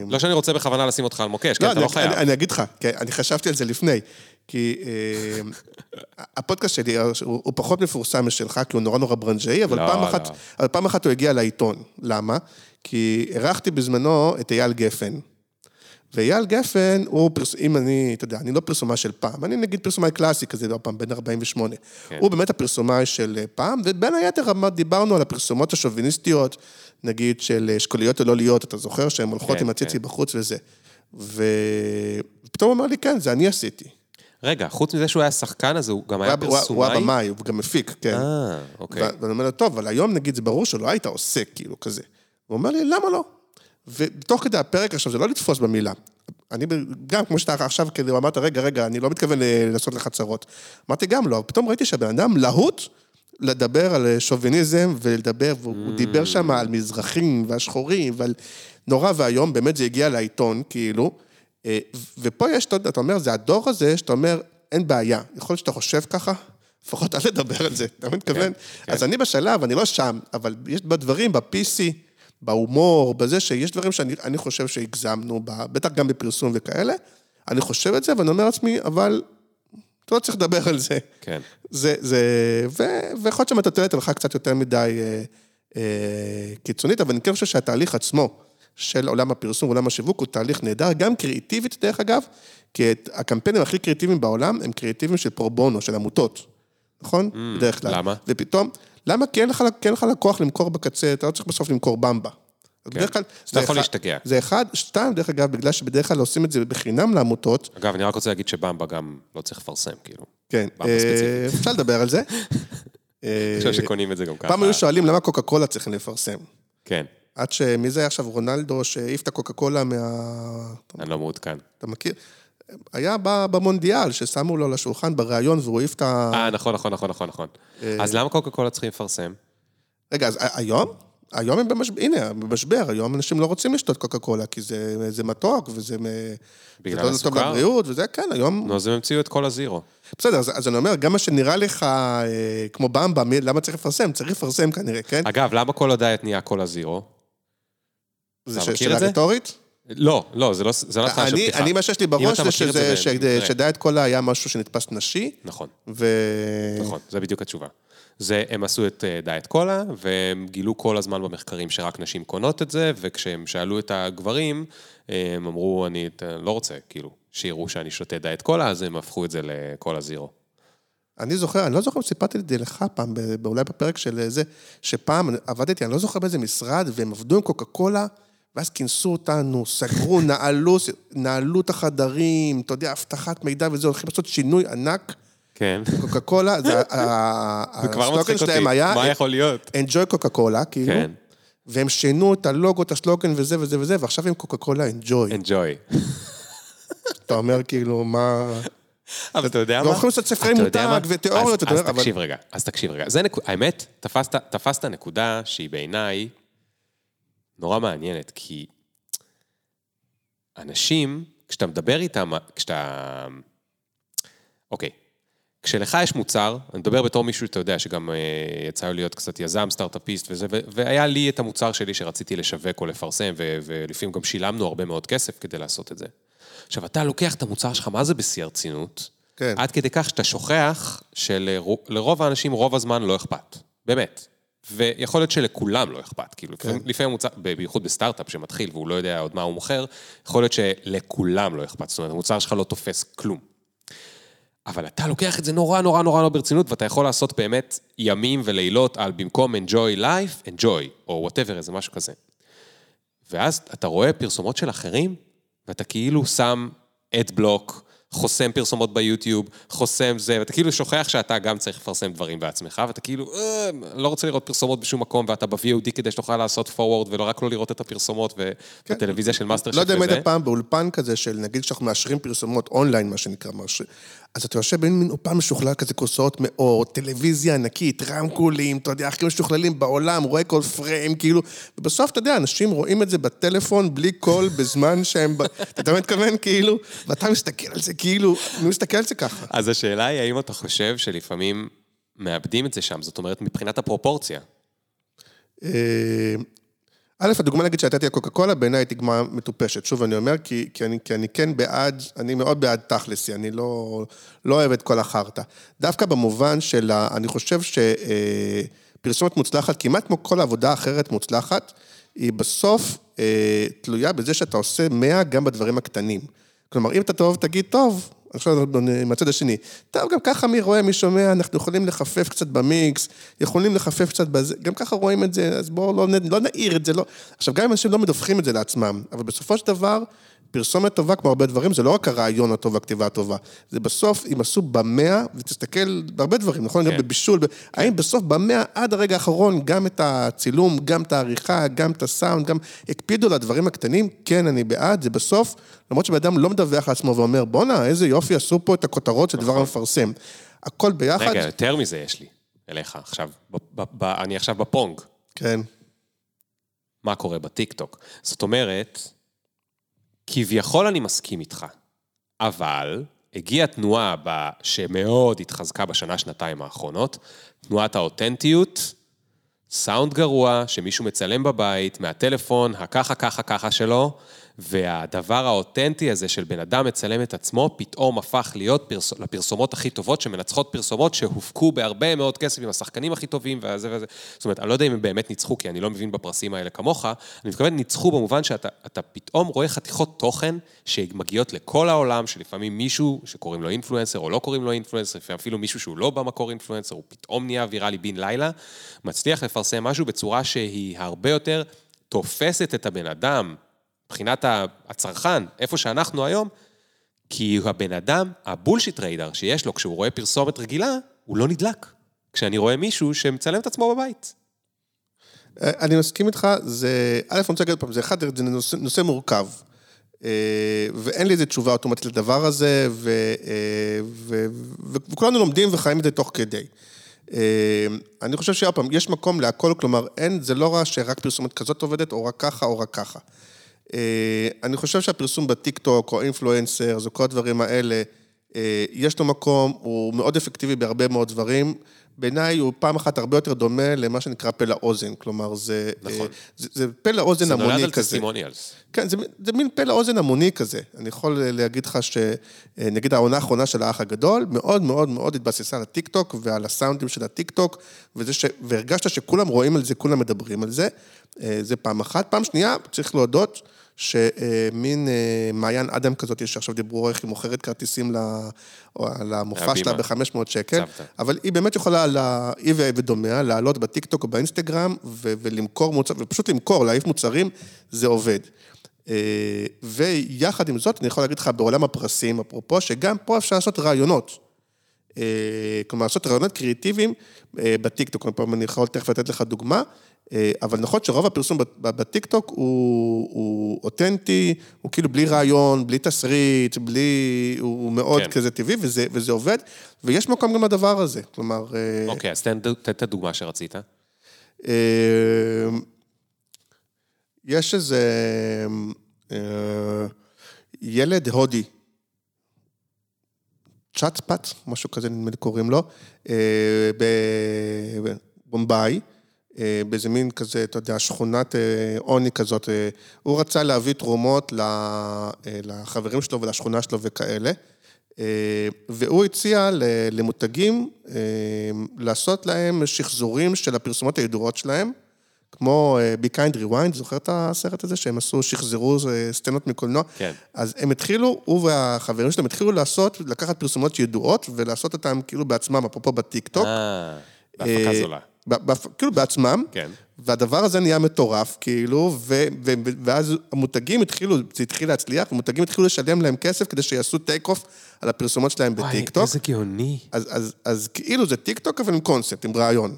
לא שאני רוצה בכוונה לשים אותך על מוקש, כי לא, אתה אני, לא חייב. אני, אני אגיד לך, כי אני חשבתי על זה לפני. כי אה, הפודקאסט שלי הוא, הוא פחות מפורסם משלך, כי הוא נורא נורא ברנז'אי, אבל, לא, פעם לא. אחת, אבל פעם אחת הוא הגיע לעיתון. למה? כי אירחתי בזמנו את אייל גפן. ואייל גפן, הוא, פרס... אם אני, אתה יודע, אני לא פרסומאי של פעם, אני נגיד פרסומאי קלאסי כזה, לא פעם, בן 48. כן. הוא באמת הפרסומאי של אה, פעם, ובין היתר דיברנו על הפרסומות השוביניסטיות, נגיד של אה, אשכוליות או לא להיות, אתה זוכר? שהן הולכות כן, עם הציצי כן. בחוץ וזה. ופתאום הוא אמר לי, כן, זה אני עשיתי. רגע, חוץ מזה שהוא היה שחקן, אז הוא גם היה היה- הוא היה- הוא פרסומאי? במאי, הוא גם מפיק, כן. אה, אוקיי. ואני אומר לו, טוב, אבל היום נגיד זה ברור שלא היית עושה כאילו כזה. הוא אומר לי, למה לא? ותוך כדי הפרק עכשיו, זה לא לתפוס במילה. אני גם, כמו שאתה עכשיו, כאילו, אמרת, רגע, רגע, אני לא מתכוון ל- לעשות לך צרות. אמרתי, גם לא, פתאום ראיתי שהבן אדם להוט לדבר על שוביניזם ולדבר, והוא Mm. דיבר שם על מזרחים והשחורים ועל נורא ואיום, באמת זה הגיע לעיתון, כאילו. אה, ופה יש, אתה אומר, זה הדור הזה שאתה אומר, אין בעיה. יכול להיות שאתה חושב ככה, לפחות אל תדבר על זה, אתה מתכוון? כן. אז אני בשלב, אני לא שם, אבל יש בדברים, ב-PC, בהומור, בזה שיש דברים שאני אני חושב שהגזמנו, ב- בטח גם בפרסום וכאלה. אני חושב את זה, ואני אומר לעצמי, אבל אתה לא צריך לדבר על זה. כן. זה, זה, ו, ויכול להיות שהמטוטלת הלכה קצת יותר מדי אה, אה, קיצונית, אבל אני כן חושב שהתהליך עצמו של עולם הפרסום, עולם השיווק, הוא תהליך נהדר, גם קריאיטיבית דרך אגב, כי את הקמפיינים הכי קריאיטיביים בעולם הם קריאיטיביים של פרו-בונו, של עמותות, נכון? בדרך כלל. למה? ופתאום, למה? כי אין לך, כי אין לך לקוח למכור בקצה, אתה לא צריך בסוף למכור במבה. כן. בדרך כלל... אז אתה יכול להשתגע. זה אחד, שתיים, דרך אגב, בגלל שבדרך כלל עושים את זה בחינם לעמותות, אגב, אני רק רוצה להגיד שבמבה גם לא צריך לפרסם, כאילו. כן, אה. אפשר לדבר על זה. אני אה, חושב שקונים את זה גם ככה. פעם היו שואלים למה קוקה קולה צריכים לפרסם. כן, עד ש... מי זה היה עכשיו? רונלדו שהעיף את הקוקה קולה מה... אני לא מעודכן. אתה מכיר? היה במונדיאל, ששמו לו לשולחן בריאיון והוא העיף את ה... אה, נכון, נכון, נכון, נכון, נכון. אה. אז למה קוקה קולה צריכים לפרסם? רגע, אז היום? היום הם במשבר, הנה, במשבר, היום אנשים לא רוצים לשתות קוקה קולה, כי זה, זה מתוק, וזה בגלל זה לא טוב הסוכר? לבריאות, וזה, כן, היום... נו, אז הם המציאו את כל הזירו. בסדר, אז, אז אני אומר, גם מה שנראה לך אה, כמו במבה, מי- למה צריך לפרסם? צריך לפרסם כנראה, כן? אגב, למה כל הדיאט נהיה כל הזירו? זה שאלה זה? רטורית? לא, לא, זה לא זה לא התחלה של אני, בדיחה. אני, מה שיש לי בראש זה. שדיאט קולה היה משהו שנתפס נשי, נכון, ו... נכון, זה בדיוק התשובה. זה, הם עשו את אה, דיאט קולה, והם גילו כל הזמן במחקרים שרק נשים קונות את זה, וכשהם שאלו את הגברים, הם אמרו, אני לא רוצה, כאילו, שיראו שאני שותה דיאט קולה, אז הם הפכו את זה לקולה זירו. אני זוכר, אני לא זוכר אם סיפרתי את זה לך פעם, אולי בפרק של זה, שפעם עבדתי, אני לא זוכר באיזה משרד, והם עבדו עם קוקה קולה, ואז כינסו אותנו, סגרו, נעלו, נעלו את החדרים, אתה יודע, אבטחת מידע וזה, הולכים לעשות שינוי ענק. כן, קוקה קולה, זה הסלוגן שלהם היה, מה יכול להיות? enjoy קוקה קולה, כאילו, כן, והם שינו את הלוגו, את הסלוגן וזה וזה וזה, ועכשיו הם קוקה קולה enjoy. enjoy. אתה אומר כאילו, מה... אבל אתה יודע לא מה? יכולים לעשות ספרי מותג? ותיאוריות, אז- אתה יודע, אז אבל- תקשיב רגע, אז תקשיב רגע. האמת, תפסת נקודה שהיא בעיניי נורא מעניינת, כי אנשים, כשאתה מדבר איתם, כשאתה... אוקיי, כשלך יש מוצר, אני מדבר בתור מישהו, אתה יודע, שגם אה, יצא להיות קצת יזם, סטארט-אפיסט וזה, ו- והיה לי את המוצר שלי שרציתי לשווק או לפרסם, ו- ולפעמים גם שילמנו הרבה מאוד כסף כדי לעשות את זה. עכשיו, אתה לוקח את המוצר שלך, מה זה בשיא הרצינות? כן. עד כדי כך שאתה שוכח שלרוב האנשים רוב הזמן לא אכפת. באמת. ויכול להיות שלכולם לא אכפת. כאילו, לפעמים, לפעמים המוצר, בייחוד בסטארט-אפ שמתחיל והוא לא יודע עוד מה הוא מוכר, יכול להיות שלכולם לא אכפת. זאת אומרת, המוצר שלך לא תופס כלום. אבל אתה לוקח את זה נורא נורא נורא לא ברצינות, ואתה יכול לעשות באמת ימים ולילות על במקום enjoy life, enjoy, או whatever, איזה משהו כזה. ואז אתה רואה פרסומות של אחרים, ואתה כאילו שם adblock, חוסם פרסומות ביוטיוב, חוסם זה, ואתה כאילו שוכח שאתה גם צריך לפרסם דברים בעצמך, ואתה כאילו, אה, לא רוצה לראות פרסומות בשום מקום, ואתה ב-VOD כדי שתוכל לעשות forward, ולא רק לא לראות את הפרסומות, ובטלוויזיה של מאסטר לא יודע אם וזה. היית פעם באולפן כזה של, נגיד שאנחנו מאשרים פרסומות אונליין, מה שנקרא, מאשרים. אז אתה יושב במין אולפן משוכלל כזה, כיסאות מעור, טלוויזיה ענקית, רמקולים, אתה יודע, הכי משוכללים בעולם, רואה כל פריים, כאילו, ובסוף, אתה יודע, אנשים רואים את זה בטלפון, בלי קול, בזמן שהם... אתה מתכוון? כאילו, ואתה מסתכל על זה, כאילו, אני מסתכל על זה ככה. אז השאלה היא, האם אתה חושב שלפעמים מאבדים את זה שם? זאת אומרת, מבחינת הפרופורציה. אה, א', הדוגמה נגיד שנתתי על קוקה קולה, בעיניי היא דוגמה מטופשת. שוב, אני אומר, כי, כי, אני, כי אני כן בעד, אני מאוד בעד תכלסי, אני לא, לא אוהב את כל החרטא. דווקא במובן של, אני חושב שפרסומת מוצלחת, כמעט כמו כל עבודה אחרת מוצלחת, היא בסוף אה, תלויה בזה שאתה עושה 100 גם בדברים הקטנים. כלומר, אם אתה טוב, תגיד, טוב, עכשיו מהצד השני, טוב, גם ככה מי רואה, מי שומע, אנחנו יכולים לחפף קצת במיקס, יכולים לחפף קצת בזה, גם ככה רואים את זה, אז בואו לא, לא נעיר את זה, לא... עכשיו, גם אם אנשים לא מדווחים את זה לעצמם, אבל בסופו של דבר, פרסומת טובה, כמו הרבה דברים, זה לא רק הרעיון הטוב והכתיבה הטובה, זה בסוף, אם עשו במאה, ותסתכל בהרבה דברים, נכון? כן. גם בבישול, ב- האם בסוף במאה עד הרגע האחרון, גם את הצילום, גם את העריכה, גם את הסאונד, גם הקפידו על הדברים הקטנים, כן, אני בעד, זה בסוף, למרות שבן אדם לא מדווח לעצמו ואומר, בואנה, איזה יופי עשו פה את הכותרות של דבר המפרסם. הכל ביחד, רגע, יותר מזה יש לי, אליך עכשיו. ב- ב- ב- אני עכשיו בפונג. כן, מה קורה בטיקטוק. זאת אומרת, כביכול אני מסכים איתך, אבל הגיעה תנועה שמאוד התחזקה בשנה-שנתיים האחרונות, תנועת האותנטיות, סאונד גרוע, שמישהו מצלם בבית, מהטלפון, הככה ככה ככה שלו, והדבר האותנטי הזה של בן אדם מצלם את עצמו, פתאום הפך להיות פרס... לפרסומות הכי טובות, שמנצחות פרסומות שהופקו בהרבה מאוד כסף עם השחקנים הכי טובים וזה וזה. זאת אומרת, אני לא יודע אם הם באמת ניצחו, כי אני לא מבין בפרסים האלה כמוך, אני מתכוון ניצחו במובן שאתה אתה פתאום רואה חתיכות תוכן שמגיעות לכל העולם, שלפעמים מישהו שקוראים לו אינפלואנסר או לא קוראים לו אינפלואנסר, אפילו מישהו שהוא לא במקור אינפלואנסר, הוא פתאום נהיה ויראלי בן לילה, מצליח לפרסם משהו בצורה שהיא הרבה יותר תופסת את הבן אדם, מבחינת הצרכן, איפה שאנחנו היום, כי הבן אדם, הבולשיט ריידר שיש לו כשהוא רואה פרסומת רגילה, הוא לא נדלק. כשאני רואה מישהו שמצלם את עצמו בבית. אה, אני מסכים איתך, זה, א', אני רוצה להגיד עוד פעם, זה אחד, זה נושא, נושא מורכב. אה, ואין לי איזה תשובה אוטומטית לדבר הזה, ו, אה, ו, ו, וכולנו לומדים וחיים את זה תוך כדי. אני חושב שעוד פעם, יש מקום להכל, כלומר, אין, זה לא רע שרק פרסומת כזאת עובדת, או רק ככה, או רק ככה. אה, אני חושב שהפרסום בטיקטוק, או אינפלואנסר, או כל הדברים האלה, אה, יש לו מקום, הוא מאוד אפקטיבי בהרבה מאוד דברים. בעיניי הוא פעם אחת הרבה יותר דומה למה שנקרא פה לאוזן, כלומר זה... נכון. אה, זה, זה פה לאוזן זה נולד המוני על כזה. טסטימוניאלס. כן, זה, זה מין פה לאוזן המוני כזה. אני יכול להגיד לך שנגיד העונה האחרונה של האח הגדול, מאוד מאוד מאוד התבססה על הטיקטוק ועל הסאונדים של הטיקטוק, וזה ש... והרגשת שכולם רואים על זה, כולם מדברים על זה. זה פעם אחת. פעם שנייה, צריך להודות שמין אה, מעיין אדם כזאת, שעכשיו דיברו איך היא מוכרת כרטיסים למופע שלה להבימה. ב-500 שקל, סבתא. אבל היא באמת יכולה, לה- היא ודומיה, לעלות בטיקטוק או באינסטגרם ו- ולמכור מוצרים, ופשוט למכור, להעיף מוצרים, זה עובד. אה, ויחד עם זאת, אני יכול להגיד לך בעולם הפרסים, אפרופו, שגם פה אפשר לעשות רעיונות. אה, כלומר, לעשות רעיונות קריאיטיביים בטיקטוק. אני יכול תכף לתת לך דוגמה, אבל נכון שרוב הפרסום בטיקטוק הוא, הוא אותנטי, הוא כאילו בלי רעיון, בלי תסריט, בלי... הוא מאוד כן. כזה טבעי, וזה, וזה עובד, ויש מקום גם לדבר הזה. כלומר... אה, אוקיי, אז תן את הדוגמה שרצית. אה, יש איזה אה, ילד הודי, צ'אטפאט, משהו כזה נדמה לי קוראים לו, אה, בבומביי, אה, באיזה מין כזה, אתה יודע, שכונת אה, עוני כזאת. אה, הוא רצה להביא תרומות אה, לחברים שלו ולשכונה שלו וכאלה. אה, והוא הציע למותגים אה, לעשות להם שחזורים של הפרסומות הידועות שלהם, כמו אה, Be Kind Rewind, זוכר את הסרט הזה שהם עשו, שחזרו אה, סצנות מקולנוע? כן. אז הם התחילו, הוא והחברים שלהם התחילו לעשות, לקחת פרסומות ידועות ולעשות אותן כאילו בעצמם, אפרופו בטיקטוק. אה, בהפקה אה, זולה. כאילו בעצמם. כן. והדבר הזה נהיה מטורף, כאילו, ו- ו- ואז המותגים התחילו, זה התחיל להצליח, ומותגים התחילו לשלם להם כסף כדי שיעשו take off על הפרסומות שלהם וואי, בטיקטוק. איזה גאוני. אז, אז, אז כאילו זה טיקטוק, אבל עם קונספט, עם רעיון.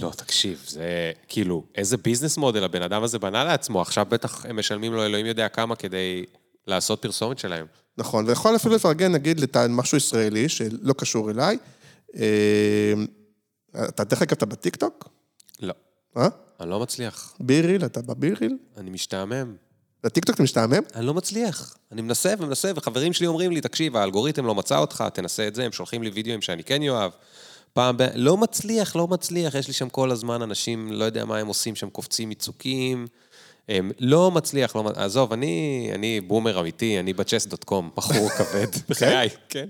לא, תקשיב, זה כאילו, איזה business model הבן אדם הזה בנה לעצמו, עכשיו בטח הם משלמים לו אלוהים יודע כמה כדי לעשות פרסומת שלהם. נכון, ויכול אפילו לפרגן, נגיד, למשהו ישראלי, שלא קשור אליי. אתה דרך אגב, אתה בטיקטוק? לא, אה? אני לא מצליח. BeReal, אתה ב BeReal? אני משתעמם. בטיקטוק אתה משתעמם? אני לא מצליח. אני מנסה ומנסה, וחברים שלי אומרים לי, תקשיב, האלגוריתם לא מצא אותך, תנסה את זה, הם שולחים לי וידאוים שאני כן אוהב. פעם ב... לא מצליח, לא מצליח, יש לי שם כל הזמן אנשים, לא יודע מה הם עושים, שהם קופצים מצוקים. הם לא מצליח, לא... מצ- עזוב, אני, אני boomer אמיתי, אני ב Chess.com, בחור כבד, בחיי, כן.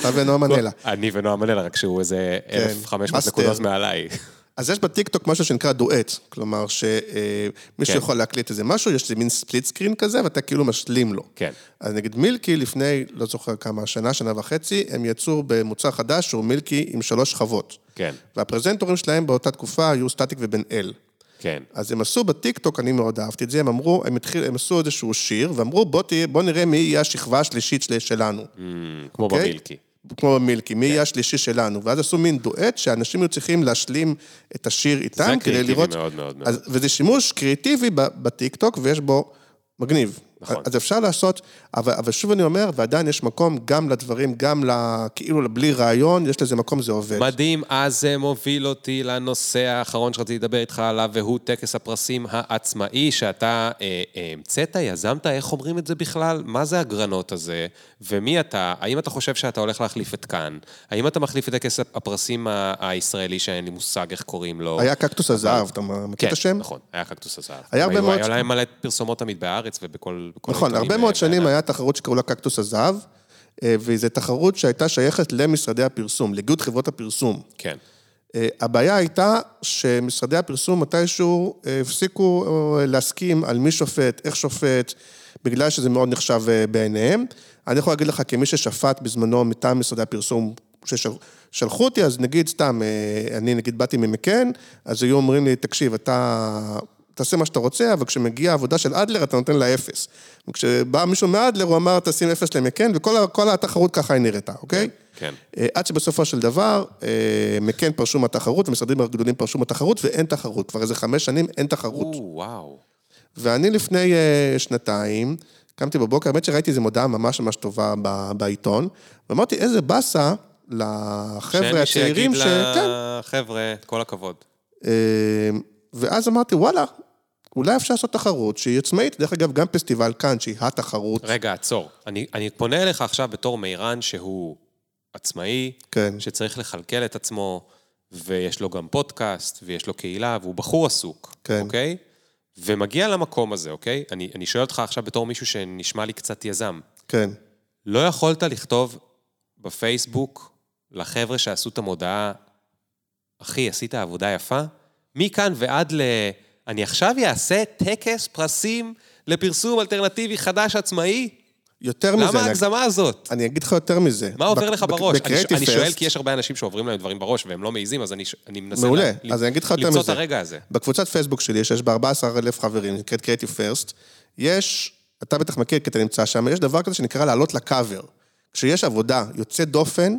אתה ונועם מנלה. אני ונועם מנלה, רק שהוא איזה 1,500 כן. נקודות מעליי. אז יש בטיקטוק משהו שנקרא דואט, כלומר שמישהו כן. יכול להקליט איזה משהו, יש איזה מין split screen כזה, ואתה כאילו משלים לו. כן. אז נגיד מילקי לפני, לא זוכר כמה, שנה, שנה וחצי, הם יצאו במוצר חדש שהוא מילקי עם שלוש שכבות. כן, והפרזנטורים שלהם באותה תקופה היו סטטיק ובן אל. כן. אז הם עשו בטיקטוק, אני מאוד אהבתי את זה, הם אמרו, הם, התחיל, הם עשו איזשהו שיר, ואמרו, בוא, תהיה, בוא נראה מי יהיה השכבה השלישית של, שלנו. Mm, כמו אוקיי? במילקי. כמו במילקי, כן. מי יהיה השלישי שלנו. ואז עשו מין דואט שאנשים היו צריכים להשלים את השיר איתם, כדי קריאיטיבי לראות... מאוד מאוד מאוד. אז, וזה שימוש קריאיטיבי בטיקטוק, ויש בו מגניב. נכון. אז אפשר לעשות, אבל, אבל שוב אני אומר, ועדיין יש מקום גם לדברים, גם ל... כאילו בלי רעיון, יש לזה מקום, זה עובד. מדהים, אז זה מוביל אותי לנושא האחרון שרציתי לדבר איתך עליו, והוא טקס הפרסים העצמאי שאתה אה, אה, המצאת, יזמת, איך אומרים את זה בכלל? מה זה הגרנות הזה? ומי אתה? האם אתה חושב שאתה הולך להחליף את כאן? האם אתה מחליף את טקס הפרסים הישראלי שאין לי מושג איך קוראים לו? היה קקטוס הזהב, אתה מכיר כן, את השם? נכון, היה קקטוס הזהב. היה הרבה מאוד- היה להם מלא פרסומות תמיד בארץ ובכל... בכל נכון, הרבה מאוד אה, שנים בעולם. היה תחרות שקראו לה קקטוס הזהב, אה, וזו תחרות שהייתה שייכת למשרדי הפרסום, לאיגוד חברות הפרסום. כן. אה, הבעיה הייתה שמשרדי הפרסום מתישהו אה, הפסיקו אה, להסכים על מי שופט, איך שופט, בגלל שזה מאוד נחשב אה, בעיניהם. אני יכול להגיד לך, כמי ששפט בזמנו מטעם משרדי הפרסום, ששלחו אותי, אז נגיד סתם, אה, אני נגיד באתי ממקן, אז היו אומרים לי, תקשיב, אתה תעשה מה שאתה רוצה, אבל כשמגיעה העבודה של אדלר, אתה נותן לה אפס. וכשבא מישהו מאדלר, הוא אמר, תשים אפס למקן, וכל התחרות ככה היא נראתה, אוקיי? כן. אה, עד שבסופו של דבר, אה, מקן פרשו מהתחרות, ומשרדים הגדולים פרשו מהתחרות, ואין תחרות. כבר איזה חמש שנים אין תחרות. או, וואו. ואני לפני אה, שנתיים, קמתי בבוקר, האמת שראיתי איזו מודעה ממש ממש טובה בעיתון, ואמרתי, איזה באסה לחבר'ה הצעירים, ש... ש... כן. לחבר'ה, כל הכבוד. ואז אמרתי, וואלה, אולי אפשר לעשות תחרות שהיא עצמאית, דרך אגב, גם פסטיבל כאן, שהיא התחרות. רגע, עצור. אני, אני פונה אליך עכשיו בתור מירן שהוא עצמאי, כן. שצריך לכלכל את עצמו, ויש לו גם פודקאסט, ויש לו קהילה, והוא בחור עסוק, כן. אוקיי? ומגיע למקום הזה, אוקיי? אני, אני שואל אותך עכשיו בתור מישהו שנשמע לי קצת יזם. כן. לא יכולת לכתוב בפייסבוק לחבר'ה שעשו את המודעה, אחי, עשית עבודה יפה? מכאן ועד ל... אני עכשיו אעשה טקס פרסים לפרסום אלטרנטיבי חדש עצמאי? יותר מזה, למה אני- ההגזמה הזאת? אני אגיד לך יותר מזה. מה עובר לך בראש? אני, ש- אני שואל כי יש הרבה אנשים שעוברים להם דברים בראש והם לא מעיזים, אז אני, ש- אני מנסה מעולה, לה- אז אני אגיד לך יותר מזה. למצוא את הרגע הזה. בקבוצת פייסבוק שלי, שיש בה 14,000 חברים, נקראת קריאיטיב פרסט, יש, אתה בטח מכיר כי אתה נמצא שם, יש דבר כזה שנקרא לעלות לקאבר. כשיש עבודה יוצאת דופן,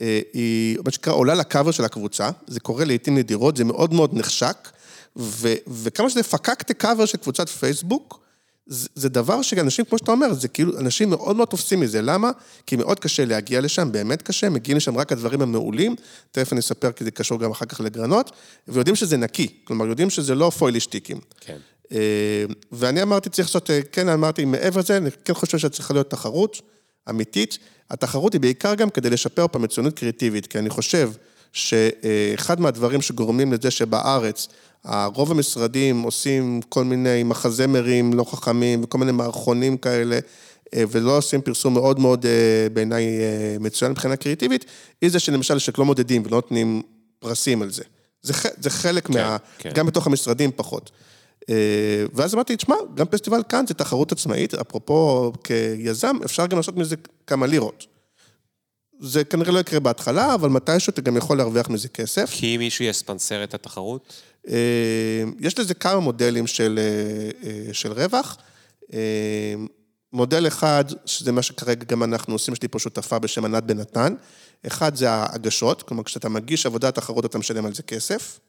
אה, היא, מה שנקרא, עולה לקאבר של הקבוצה, זה קורה לעיתים נדירות, זה מאוד מאוד נחשק, ו, וכמה שזה פקקטה קאבר של קבוצת פייסבוק, זה, זה דבר שאנשים, כמו שאתה אומר, זה כאילו, אנשים מאוד מאוד תופסים מזה. למה? כי מאוד קשה להגיע לשם, באמת קשה, מגיעים לשם רק הדברים המעולים, תכף אני אספר כי זה קשור גם אחר כך לגרנות, ויודעים שזה נקי, כלומר, יודעים שזה לא פוילישטיקים. כן. אה, ואני אמרתי, צריך לעשות, אה, כן, אמרתי, מעבר לזה, אני כן חושב שצריכה להיות תחרות אמיתית. התחרות היא בעיקר גם כדי לשפר פה מצוינות קריאטיבית, כי אני חושב שאחד מהדברים שגורמים לזה שבארץ, רוב המשרדים עושים כל מיני מחזמרים לא חכמים וכל מיני מערכונים כאלה, אה, ולא עושים פרסום מאוד מאוד אה, בעיניי אה, מצוין מבחינה קריאטיבית, היא זה שלמשל שלא מודדים ולא נותנים פרסים על זה. זה, זה חלק מה... כן. גם בתוך המשרדים פחות. ואז אמרתי, תשמע, גם פסטיבל כאן זה תחרות עצמאית, אפרופו כיזם, אפשר גם לעשות מזה כמה לירות. זה כנראה לא יקרה בהתחלה, אבל מתישהו אתה גם יכול להרוויח מזה כסף. כי מישהו יספנסר את התחרות? אה, יש לזה כמה מודלים של, אה, אה, של רווח. מודל אחד, שזה מה שכרגע גם אנחנו עושים, יש לי פה שותפה בשם ענת בן נתן. אחד זה ההגשות, כלומר, כשאתה מגיש עבודת תחרות אתה משלם על זה כסף.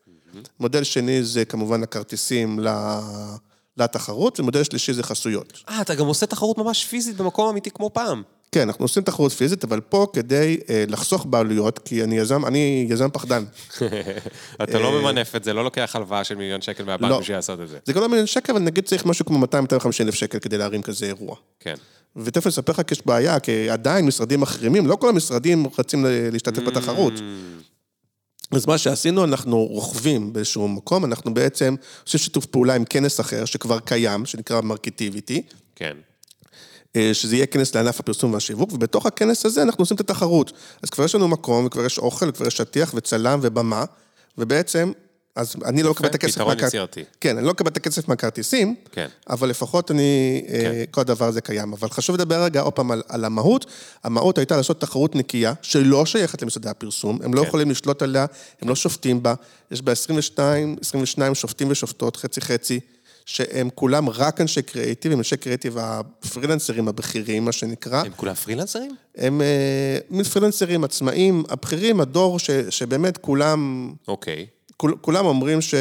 מודל שני זה כמובן הכרטיסים ל- לתחרות, ומודל שלישי זה חסויות. אה, אתה גם עושה תחרות ממש פיזית במקום אמיתי כמו פעם. כן, אנחנו עושים תחרות פיזית, אבל פה כדי אה, לחסוך בעלויות, כי אני יזם, אני יזם פחדן. אתה לא ממנף את זה, לא לוקח הלוואה של מיליון שקל מהבנק לא. בשביל לעשות את זה. זה גם לא מיליון שקל, אבל נגיד צריך משהו כמו 200-250 אלף שקל כדי להרים כזה אירוע. כן. ותכף אני אספר לך כי יש בעיה, כי עדיין משרדים מחרימים, לא כל המשרדים רצים להשתתף בתחרות. אז מה שעשינו, אנחנו רוכבים באיזשהו מקום, אנחנו בעצם עושים שיתוף פעולה עם כנס אחר שכבר קיים, שנקרא מרקטיביטי, כן. אה, שזה יהיה כנס לענף הפרסום והשיווק, ובתוך הכנס הזה אנחנו עושים את התחרות. אז כבר יש לנו מקום, וכבר יש אוכל, וכבר יש שטיח וצלם ובמה, ובעצם, אז אני לא מקבל את הכסף פתרון יצירתי. כן, אני לא מקבל את הכסף מהכרטיסים, כן. אבל לפחות אני, כן. כל הדבר הזה קיים. אבל חשוב לדבר רגע עוד פעם על, על המהות. המהות הייתה לעשות תחרות נקייה, שלא שייכת למשרדי הפרסום, הם לא כן. יכולים לשלוט עליה, הם לא שופטים בה. יש בה 22, 22 שופטים ושופטות, חצי-חצי, שהם כולם רק אנשי קריאיטיב, הם אנשי קריאיטיב הפרילנסרים הבכירים, מה שנקרא. הם כולם פרילנסרים? הם אה, מין פרילנסרים עצמאים, הבכירים, הדור ש, שבאמת כולם... אוקיי. כול, כולם אומרים ש,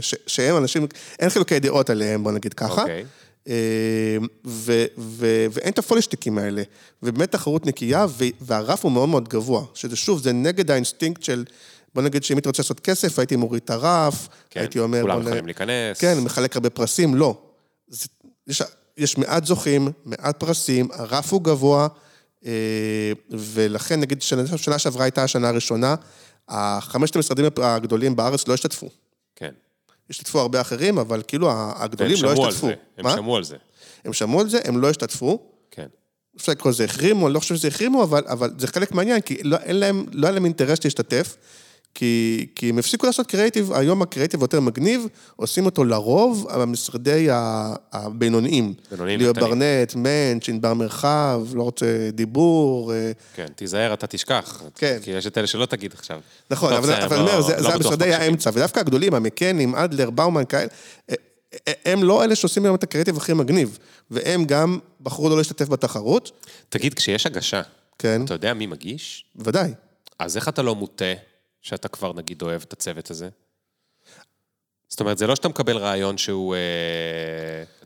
ש, שהם אנשים, אין חילוקי דעות עליהם, בוא נגיד ככה. אוקיי. אה, ו, ו, ואין את הפוליטיקות האלה. ובאמת תחרות נקייה, והרף הוא מאוד מאוד גבוה. שזה שוב, זה נגד האינסטינקט של, בוא נגיד שאם הייתי רוצה לעשות כסף, הייתי מוריד את הרף, כן. הייתי אומר... כולם בוא נ- יכולים להיכנס. כן, מחלק הרבה פרסים, לא. זה, יש, יש מעט זוכים, מעט פרסים, הרף הוא גבוה, אה, ולכן נגיד שנה, שעברה הייתה השנה הראשונה, החמשת המשרדים הגדולים בארץ לא השתתפו. כן. השתתפו הרבה אחרים, אבל כאילו הגדולים לא השתתפו. זה. הם מה? שמעו על זה. הם שמעו על זה, הם לא השתתפו. כן. אפשר לקרוא לזה החרימו, אני לא חושב שזה החרימו, אבל, אבל זה חלק מעניין, כי לא, אין להם, לא היה להם אינטרס להשתתף, כי, כי הם הפסיקו לעשות קריאיטיב, היום הקריאיטיב יותר מגניב, עושים אותו לרוב המשרדי הבינוניים. בינוניים וקטנים. ברנט, מענץ', ענבר מרחב, לא רוצה דיבור. אה, כן, תיזהר, אתה תשכח. כן. כי יש את אלה שלא תגיד עכשיו. נכון, אבל אני לא- אומר, זה לא זה המשרדי. האמצע, ודווקא הגדולים, המקנים, אדלר, באומן, כאלה, אה, אה, הם לא אלה שעושים היום את הקריאיטיב הכי מגניב, והם גם בחרו לא להשתתף בתחרות, תגיד, כשיש הגשה, כן, אתה יודע מי מגיש? ודאי. אז איך אתה לא מוטה שאתה כבר, נגיד, אוהב את הצוות הזה? זאת אומרת, זה לא שאתה מקבל רעיון שהוא... אה,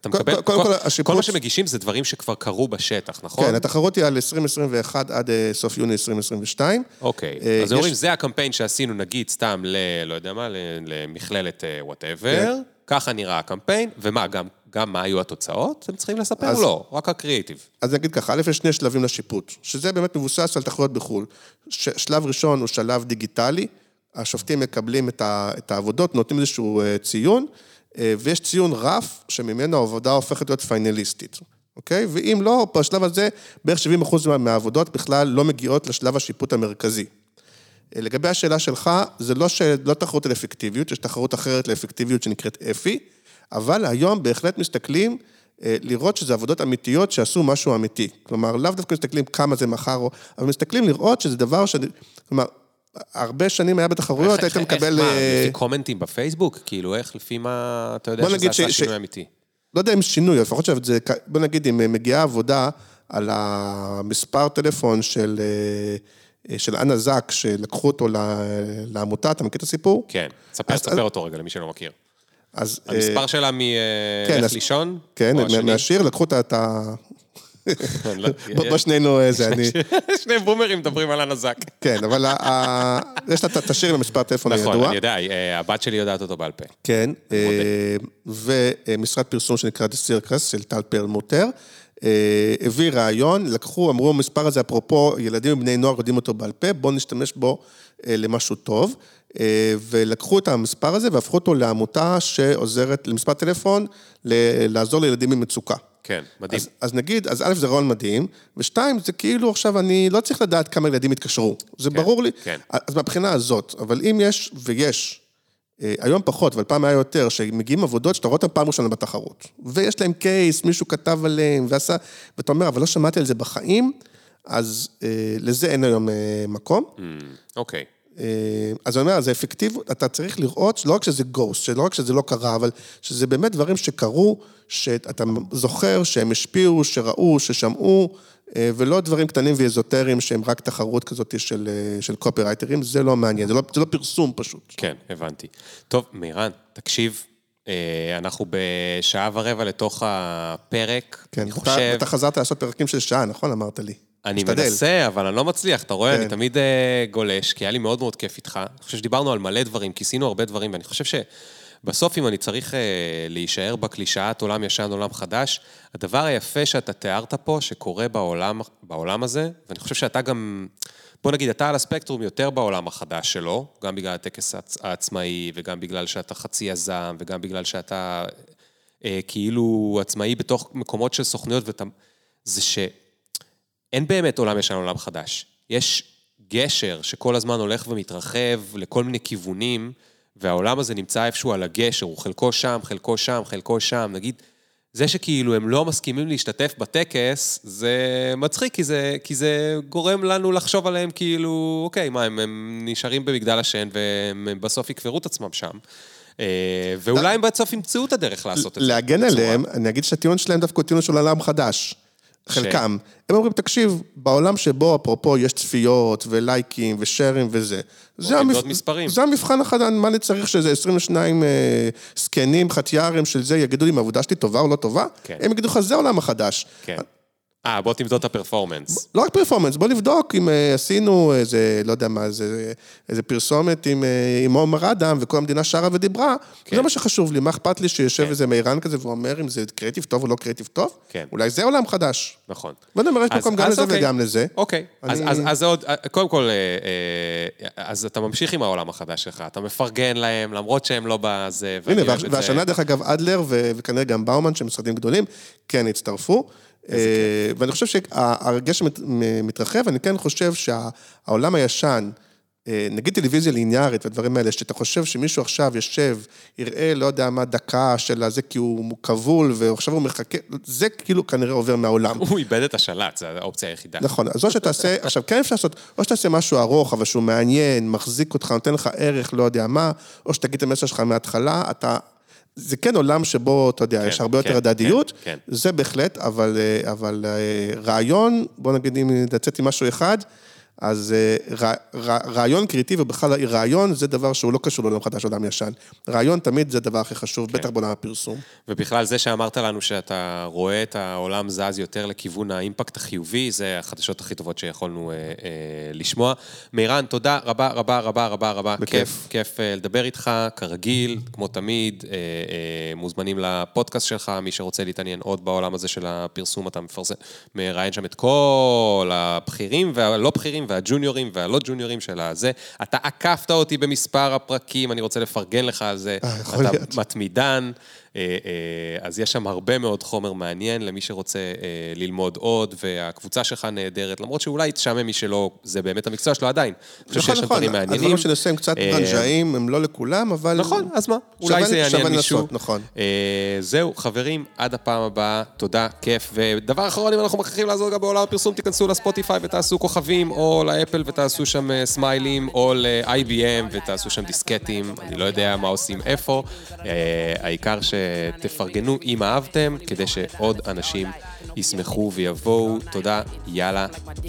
אתה קודם מקבל... כל, כל, השיפוץ- כל מה שמגישים זה דברים שכבר קרו בשטח, נכון? כן, התחרות היא על 2021 עד אה, סוף יוני 2022. אוקיי, אה, אז יש- אומרים, זה הקמפיין שעשינו, נגיד, סתם ל... לא יודע מה, למכללת whatever, כן. ככה נראה הקמפיין, ומה, גם, גם מה היו התוצאות? הם צריכים לספר? אז- לא, רק הקריאיטיב. אז נגיד ככה, א', יש שני שלבים לשיפוט, שזה באמת מבוסס על תחרויות בחו"ל. ש- שלב ראשון הוא שלב דיגיטלי, השופטים מקבלים את, ה, את העבודות, נותנים איזשהו אה, ציון, אה, ויש ציון רף שממנו העבודה הופכת להיות פיינליסטית, אוקיי? ואם לא, בשלב הזה בערך 70% מה- מהעבודות בכלל לא מגיעות לשלב השיפוט המרכזי. אה, לגבי השאלה שלך, זה לא, ש... לא תחרות על אפקטיביות, יש תחרות אחרת לאפקטיביות שנקראת אפי, אבל היום בהחלט מסתכלים אה, לראות שזה עבודות אמיתיות שעשו משהו אמיתי. כלומר, לאו דווקא מסתכלים כמה זה מכר, אבל מסתכלים לראות שזה דבר ש... כלומר, הרבה שנים היה בתחרויות, היית מקבל... איך, מה, אה, לפי קומנטים בפייסבוק? כאילו, איך, לפי מה אתה יודע שזה עשה שינוי אמיתי? לא יודע אם שינוי, לפחות שזה, בוא נגיד, אם מגיעה עבודה על המספר טלפון של, אה, של אנה זק, שלקחו אותו לעמותה, אתה מכיר את הסיפור? כן, ספר, ספר אותו רגע למי שלא מכיר. אז... אה, המספר שלה כן, מ"איך לישון"? כן, או השני? מהשיר, לקחו את ה- לא- בוא שנינו איזה, אני... שני בומרים מדברים על הנזק. כן, אבל יש לה את השיר עם המספר טלפון הידוע. נכון, אני יודע, אה, הבת שלי יודעת אותו בעל פה. כן, אה, ומשרד פרסום שנקרא The Circus של טל פרלמוטר, אה, הביא רעיון, לקחו, אמרו, המספר הזה, אפרופו ילדים ובני נוער יודעים אותו בעל פה, בואו נשתמש בו אה, למשהו טוב. אה, ולקחו את המספר הזה והפכו אותו לעמותה שעוזרת, למספר טלפון, ל- לעזור לילדים במצוקה. כן, מדהים. אז, אז נגיד, אז א', זה רעיון מדהים, ושתיים, זה כאילו עכשיו אני לא צריך לדעת כמה ילדים יתקשרו. זה כן, ברור לי. כן. אז מהבחינה הזאת, אבל אם יש, ויש, אה, היום פחות, אבל פעם היה יותר, שמגיעים עבודות שאתה רואה אותן פעם ראשונה בתחרות. ויש להם קייס, מישהו כתב עליהם, ועשה, ואתה אומר, אבל לא שמעתי על זה בחיים, אז אה, לזה אין היום אה, מקום. אוקיי. אה, אז אני אומר, זה אפקטיביות, אתה צריך לראות שלא רק שזה גוסט, שלא רק שזה לא קרה, אבל שזה באמת דברים שקרו, שאתה זוכר שהם השפיעו, שראו, ששמעו, אה, ולא דברים קטנים ואזוטריים שהם רק תחרות כזאת של, אה, של קופירייטרים, זה לא מעניין, זה לא, זה לא פרסום פשוט. כן, הבנתי. טוב, מירן, תקשיב, אה, אנחנו בשעה ורבע לתוך הפרק. כן, אני חושב... אתה חזרת לעשות פרקים של שעה, נכון? אמרת לי. אני משתדל. מנסה, אבל אני לא מצליח, אתה רואה, כן. אני תמיד אה, גולש, כי היה לי מאוד מאוד כיף איתך. אני חושב שדיברנו על מלא דברים, כיסינו הרבה דברים, ואני חושב שבסוף, אם אני צריך אה, להישאר בקלישאת עולם ישן, עולם חדש, הדבר היפה שאתה תיארת פה, שקורה בעולם, בעולם הזה, ואני חושב שאתה גם, בוא נגיד, אתה על הספקטרום יותר בעולם החדש שלו, גם בגלל הטקס העצ- העצמאי, וגם בגלל שאתה חצי יזם, וגם בגלל שאתה אה, כאילו עצמאי בתוך מקומות של סוכנויות, ואתה... זה ש... אין באמת עולם ישן, עולם חדש. יש גשר שכל הזמן הולך ומתרחב לכל מיני כיוונים, והעולם הזה נמצא איפשהו על הגשר, הוא חלקו שם, חלקו שם, חלקו שם. נגיד, זה שכאילו הם לא מסכימים להשתתף בטקס, זה מצחיק, כי זה, כי זה גורם לנו לחשוב עליהם כאילו, אוקיי, מה, הם, הם נשארים במגדל השן והם בסוף יקברו את עצמם שם. אה, ואולי הם בסוף ימצאו את הדרך לעשות את זה. להגן עליהם, אני אגיד שהטיעון שלהם דווקא הוא טיעון של עולם חדש. חלקם. הם אומרים, תקשיב, בעולם שבו, אפרופו, יש צפיות ולייקים ושרים וזה. זה, למדוד מספרים. זה המבחן החדש, מה אני צריך שזה 22 אה, זקנים, חטיארים של זה, יגידו לי אם העבודה שלי טובה או לא טובה? כן. הם יגידו לך, זה העולם החדש. כן. אה, בוא תמדוד את הפרפורמנס. לא רק פרפורמנס, בוא נבדוק אם אה, עשינו איזה, לא יודע מה, איזה, איזה פרסומת עם, אה, עם עומר אדם, וכל המדינה שרה ודיברה, כן. זה מה שחשוב לי, מה אכפת לי שיושב איזה מירן כזה ואומר אם זה קריאיטיב טוב או לא קריאיטיב טוב? כן. אולי זה עולם חדש. נכון. ואני אומר, יש אז- מקום גם אז לזה אוקיי. וגם לזה. אוקיי, אז- אני- אז- אז זה עוד, קודם כל, אה, אה, אז אתה ממשיך עם העולם החדש שלך, אתה מפרגן להם, למרות שהם לא בזה, ואני הנה, אוהב והש- את זה. והשנה, דרך אגב, אדלר ו- וכנראה גם באומן, שהם משרדים גדולים, כן הצטרפו. אה, ואני חושב שהרגש מת- מתרחב, אני כן חושב שהעולם הישן, אה, נגיד טלוויזיה ליניארית והדברים האלה, שאתה חושב שמישהו עכשיו יושב, יראה, לא יודע מה, דקה של הזה, כי הוא כבול, ועכשיו הוא מחכה, זה כאילו כנראה עובר מהעולם. הוא איבד את השלט, זו האופציה היחידה. נכון, אז או שתעשה, עכשיו כן אפשר לעשות, או שתעשה משהו ארוך, אבל שהוא מעניין, מחזיק אותך, נותן לך ערך, לא יודע מה, או שתגיד את המסר שלך מההתחלה, אתה... זה כן עולם שבו, אתה יודע, כן, יש הרבה כן, יותר הדדיות, כן, כן. זה בהחלט, אבל, אה, אבל אה, רעיון, בוא נגיד אם לצאת עם משהו אחד, אז אה, רע- רע- רעיון קריאיטיבי, ובכלל רעיון זה דבר שהוא לא קשור לעולם חדש, עולם ישן. רעיון תמיד זה הדבר הכי חשוב, כן. בטח בעולם הפרסום. ובכלל זה שאמרת לנו שאתה רואה את העולם זז יותר לכיוון האימפקט החיובי, זה החדשות הכי טובות שיכולנו אה, אה, לשמוע. מירן, תודה רבה רבה רבה רבה רבה. בכיף. כיף, כיף אה, לדבר איתך, כרגיל, כמו תמיד. אה, אה, מוזמנים לפודקאסט שלך, מי שרוצה להתעניין עוד בעולם הזה של הפרסום, אתה מפרסם, מראיין שם את כל הבכירים והלא בכירים והג'וניורים והלא ג'וניורים של הזה. אתה עקפת אותי במספר הפרקים, אני רוצה לפרגן לך על זה. אה, יכול אתה להיות. מתמידן, אה, אה, אז יש שם הרבה מאוד חומר מעניין למי שרוצה אה, ללמוד עוד, והקבוצה שלך נהדרת, למרות שאולי יתשעמם מי שלא, זה באמת המקצוע שלו עדיין. אני חושב נכון, שיש שם נכון, דברים מעניינים. הדברים שאני עושה הם קצת אה, ברנז'אים, הם לא לכולם, אבל... נכון, אז מה? אולי זה יעניין מישהו. נכון. אה, זהו, חברים, עד הפעם הבאה, תודה, כיף. ודבר אחרון, אם אנחנו מכריחים לעזור גם בעולם הפרסום, תיכנסו לספוטיפיי ותעשו כוכבים, או לאפל ותעשו שם אה, סמיילים, או ל-IBM ותעשו שם דיסקטים, אני לא יודע מה עושים איפה. אה, העיקר שתפרגנו אם אהבתם, כדי שעוד אנשים ישמחו ויבואו. תודה, יאללה,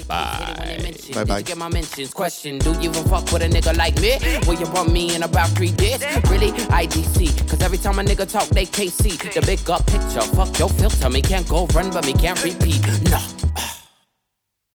ביי. Bye bye.